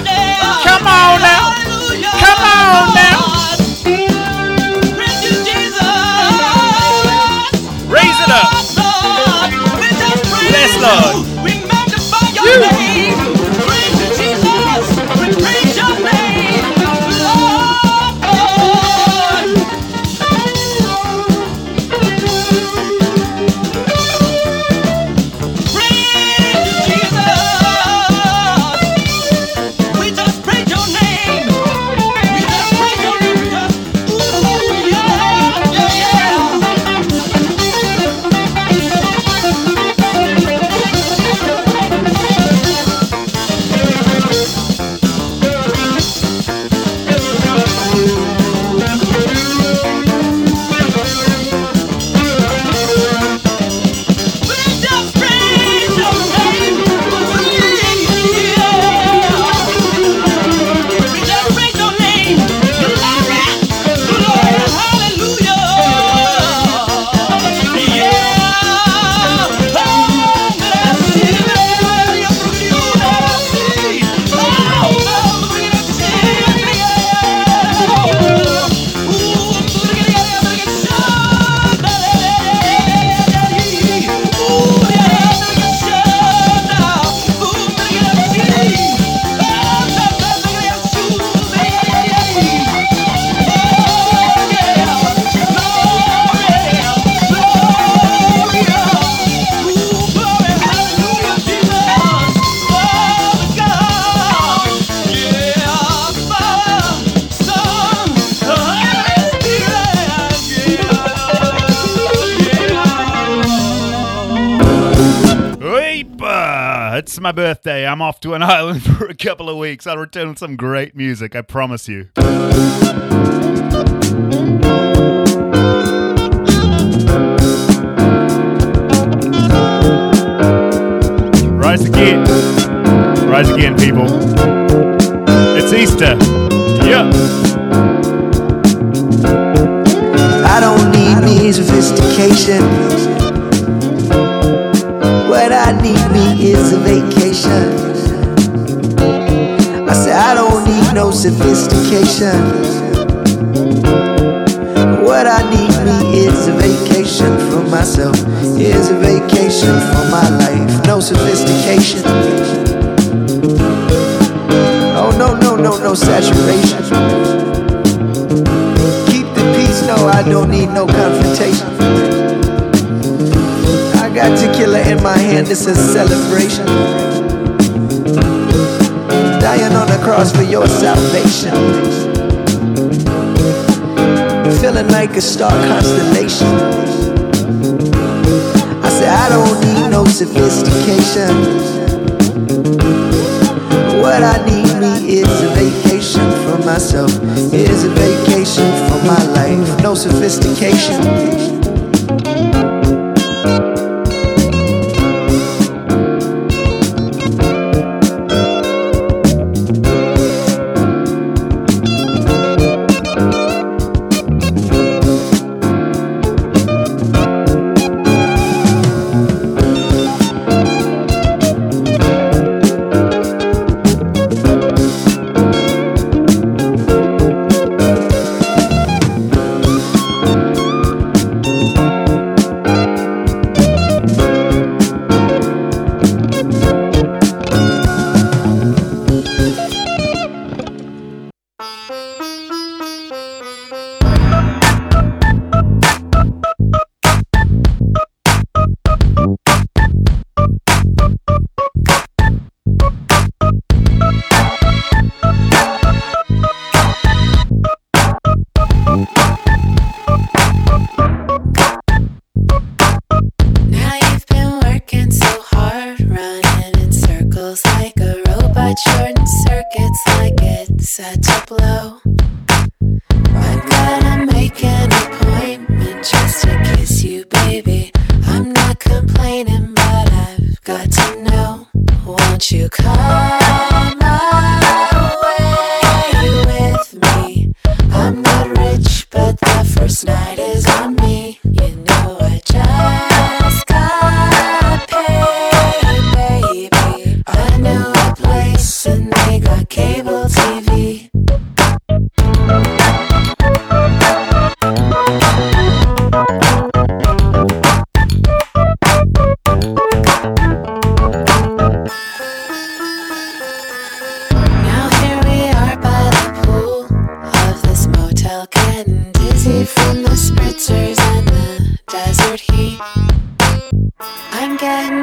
Come on now. Come on now. Raise it up. Yes, Lord. Remember by your you. name. To an island for a couple of weeks. I'll return with some great music, I promise you. Rise again. Rise again, people. It's Easter. Yeah. I don't need me sophistication. What I need me is a vacation. No sophistication. What I need me is a vacation for myself. Is a vacation for my life. No sophistication. Oh no no no no saturation. Keep the peace. No, I don't need no confrontation. I got tequila in my hand. This is a celebration dying on the cross for your salvation. Feeling like a star constellation. I said, I don't need no sophistication. What I need me is a vacation for myself. It is a vacation for my life. No sophistication.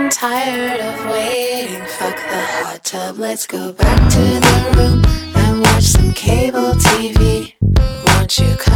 I'm tired of waiting. Fuck the hot tub, let's go back to the room and watch some cable TV. Won't you come?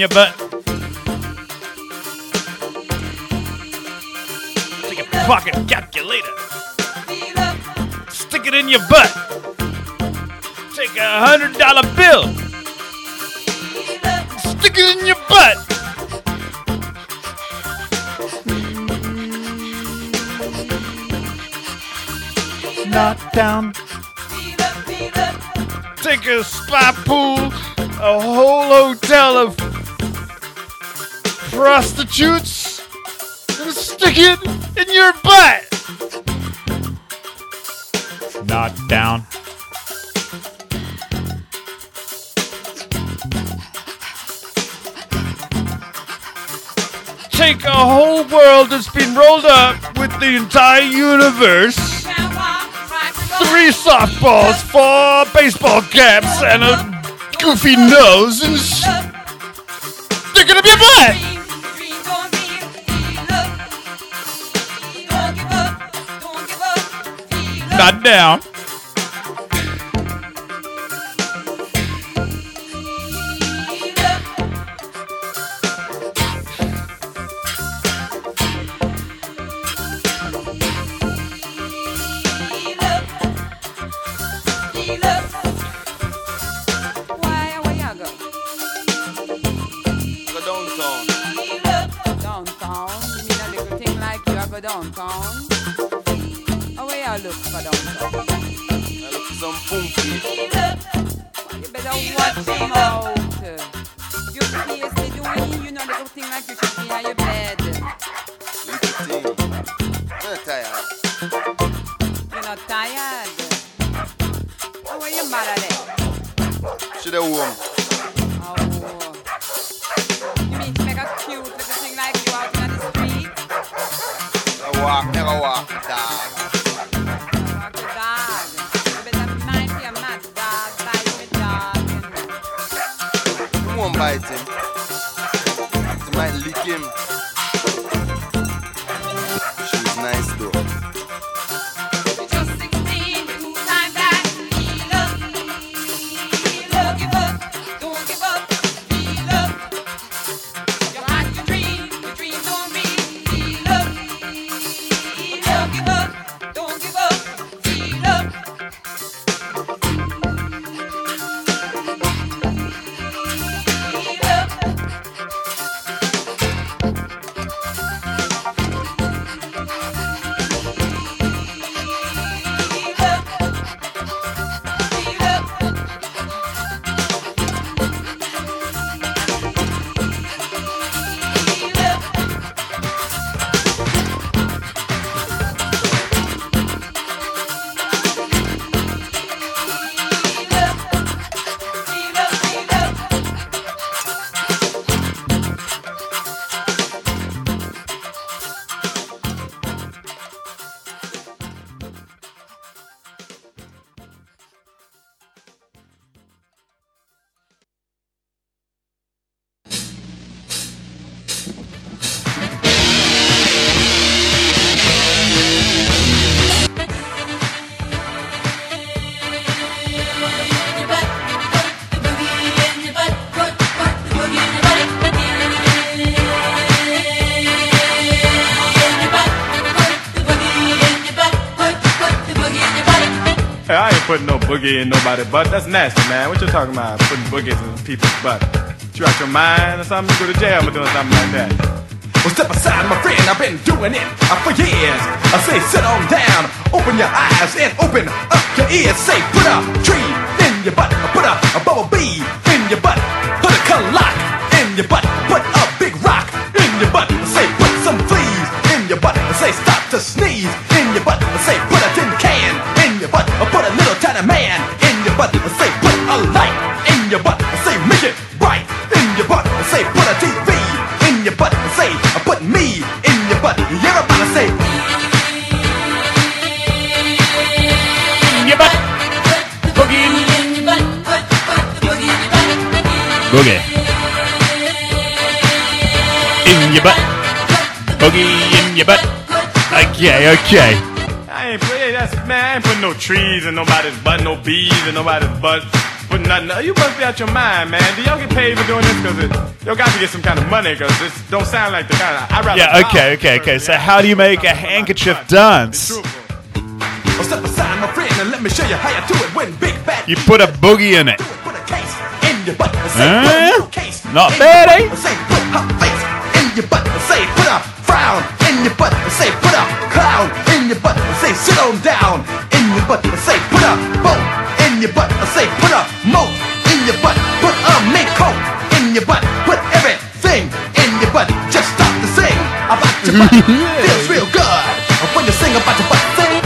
your butt. Take a pocket calculator. Stick it in your butt. Take a hundred dollar bill. Stick it in your butt. knock down shoots. Gonna stick it in your butt. Not down. Take a whole world that's been rolled up with the entire universe three softballs, four baseball caps, and a goofy nose, and Down. Won't bite him. You might lick him. Boogie in nobody's butt. That's nasty, man. What you talking about? Putting boogies in people's butt. You out your mind or something? You go to jail for doing something like that. Well, step aside, my friend. I've been doing it uh, for years. I say, sit on down, open your eyes and open up your ears. Say, put a tree in your butt, put a, a bubble bee your butt. Boogie in your butt. Okay, okay. I ain't put, hey, that's, man, I ain't putting no trees in nobody's butt, no bees in nobody's butt. Putting nothing. You must be out your mind, man. Do y'all get paid for doing this? Because it, y'all got to get some kind of money. Because this don't sound like the kind of. I rather. Yeah, okay, okay, okay. So how do you make a handkerchief dance? well, step aside, my friend, and let me show you how you do it when big fat You put a boogie in it. in your butt. Huh? put Not bad, eh? In. Say, put a clown in your butt. Say, sit on down in your butt. Say, put a boat in your butt. Say, put a moat in your butt. Put a mink coat in your butt. Put everything in your butt. Just stop to sing about your butt. Feels real good when you sing about your butt. Sing.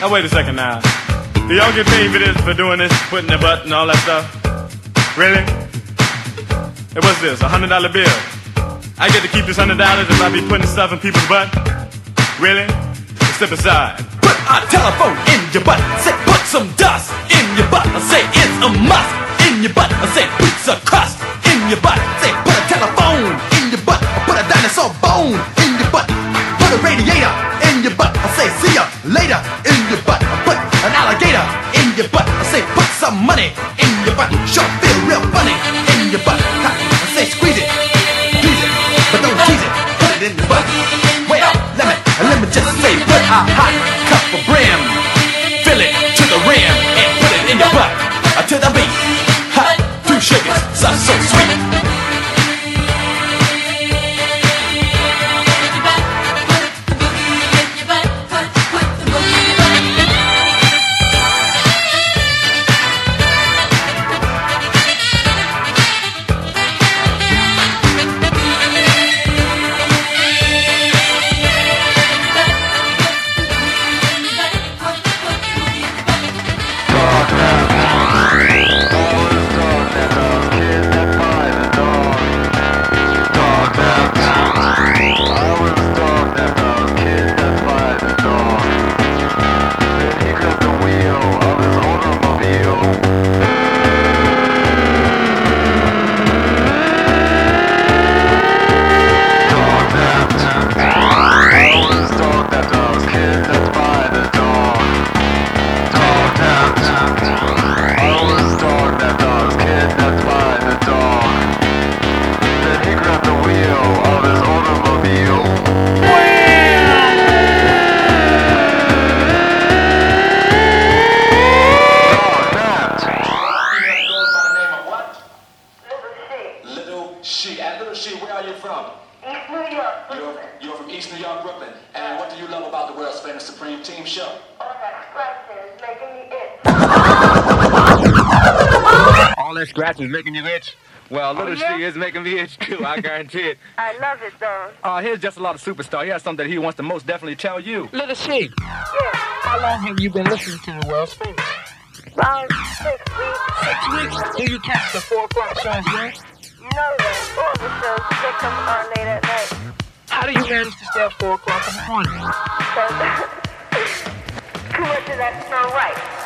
Now wait a second now. Do y'all get paid for this, for doing this, putting the butt and all that stuff? Really? Hey, what's this? A hundred dollar bill? I get to keep this hundred dollars if I be putting stuff in people's butt? Really? Step aside. Put a telephone in your butt. Say put some dust in your butt. I say it's a must in your butt. I say pizza crust in your butt. Say put a telephone in your butt. I put a dinosaur bone in your butt. Put a radiator in your butt. I say see ya later an in your butt. I say put some money in your butt. Sure feel real funny in your butt. Ha, I say squeeze it, squeeze it, but don't tease it. Put it in your butt. Wait up, let me, let me just say put a hot cup of I guarantee it. I love it, though. Uh, here's just a lot of superstar. He has something that he wants to most definitely tell you. Little She. Yeah. How long have you been listening to the world's famous? About six weeks. Six weeks. Do you catch the four o'clock shows yet? You know that. All the shows, they come on late at night. How do you manage to stay up four o'clock in the morning? Because Too much of that's not right.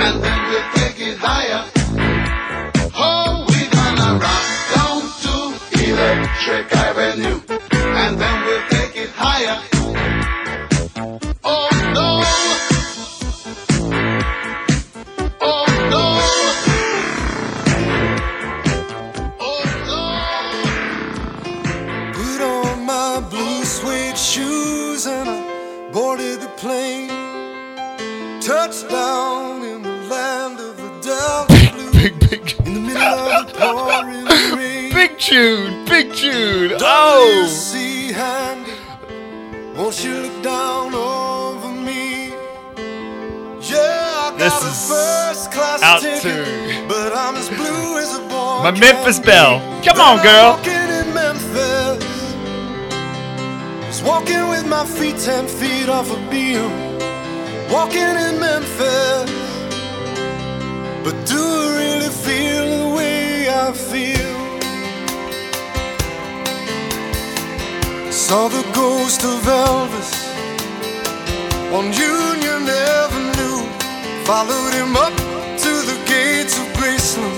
and then we take it higher. Oh, we gonna rock to electric. My Memphis Belle. Come on, girl. just walking with my feet ten feet off a beam. Walking in Memphis. But do I really feel the way I feel? Saw the ghost of Elvis on Union Avenue. Followed him up to the gates of Graceland.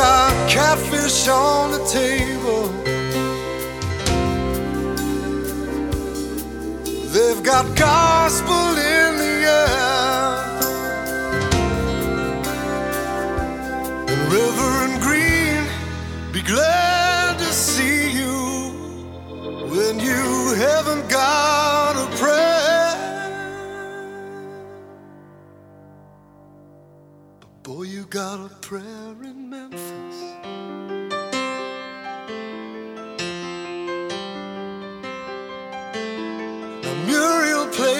got catfish on the table. They've got gospel in the air. And Reverend Green, be glad to see you when you haven't got a prayer. But boy, you got a prayer in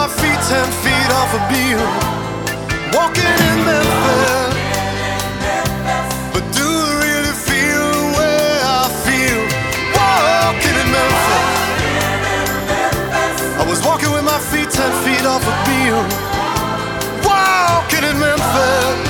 my feet ten feet off a beam, walking in Memphis. But do I really feel the way I feel? Walking in Memphis. I was walking with my feet ten feet off a beam, walking in Memphis.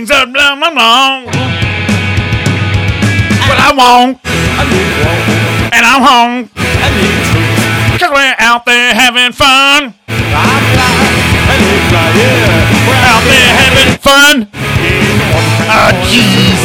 things up down my mom. But I won't. And I'm home. Cause we're out there having fun. We're out there having fun. Ah, oh, jeez.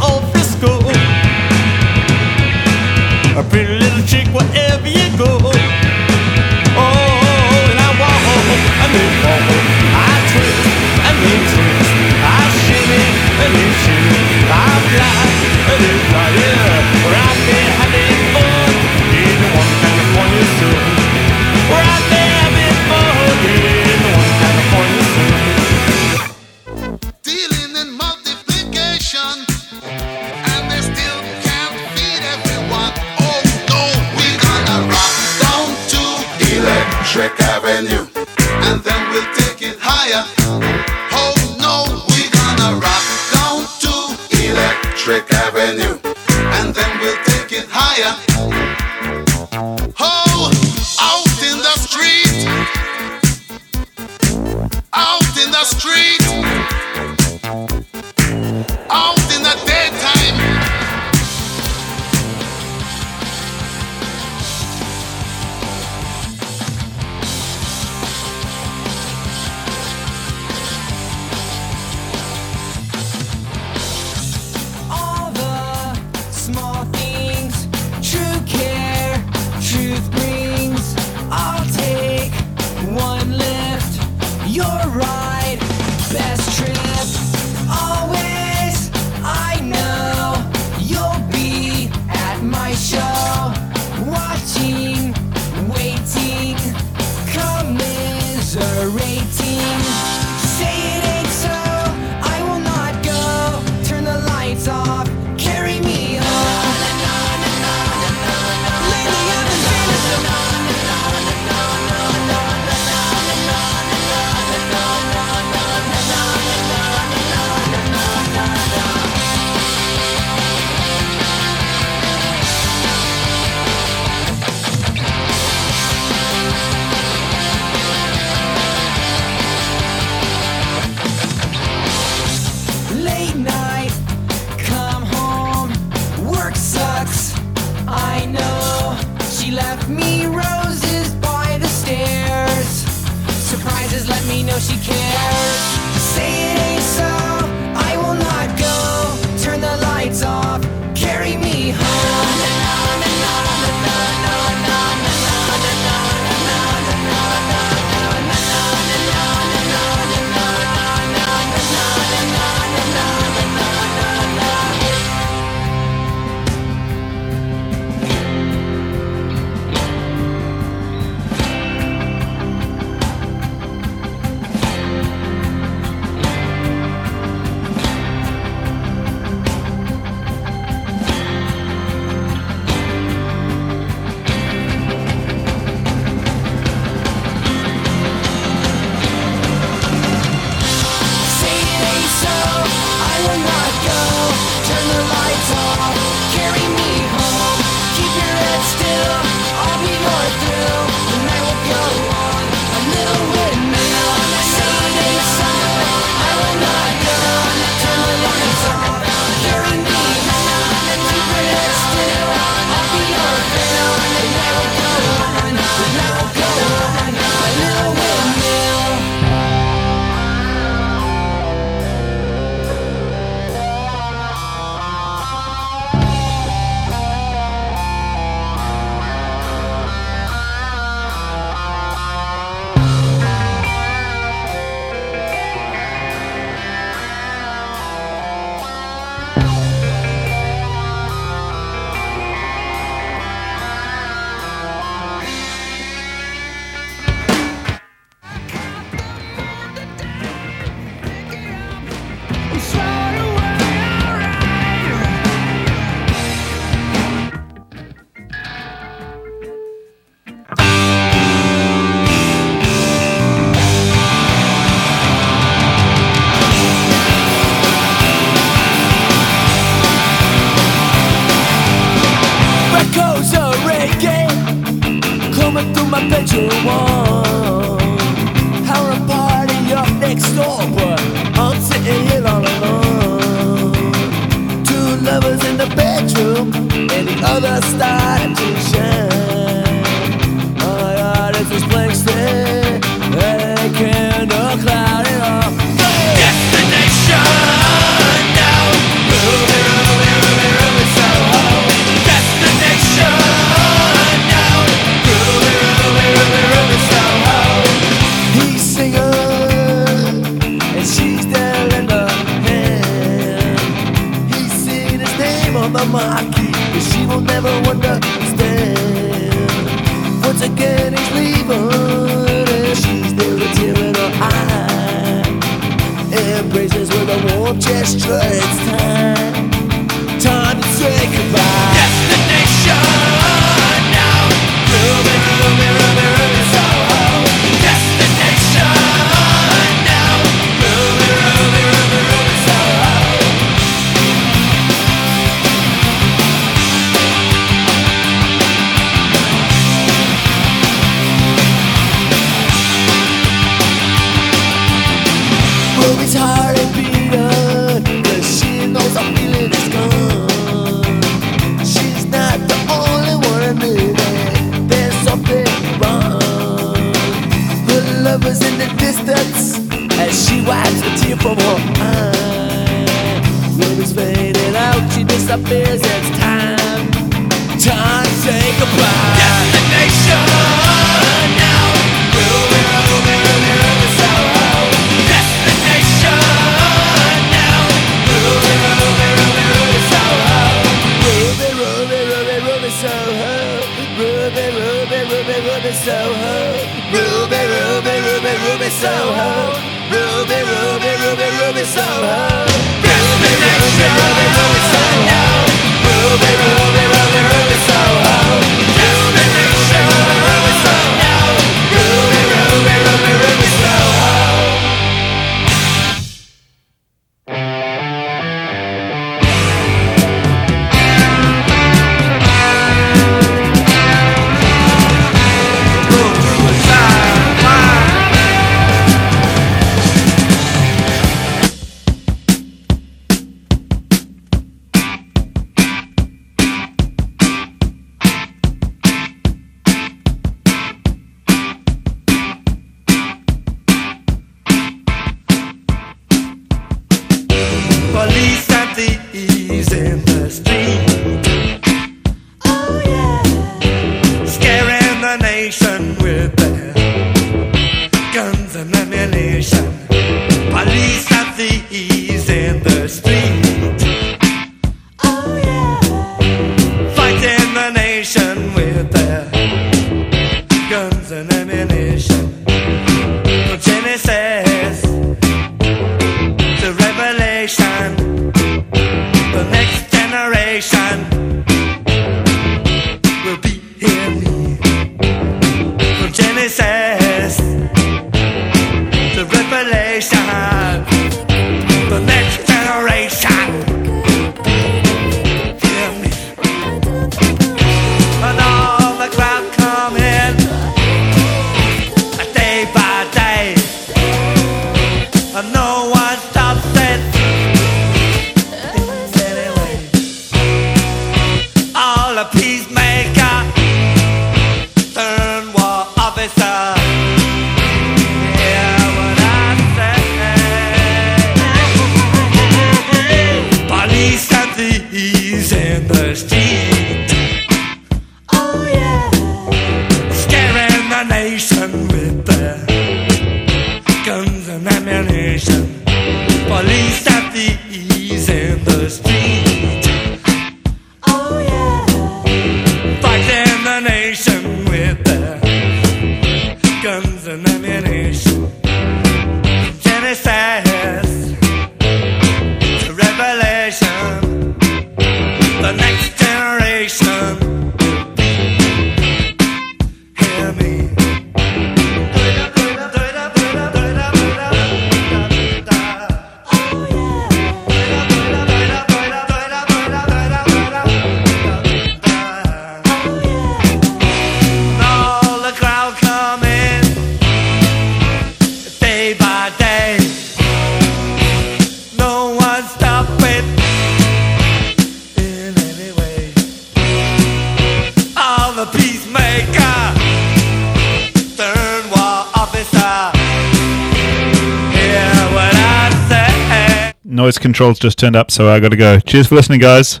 controls just turned up, so I got to go. Cheers for listening, guys.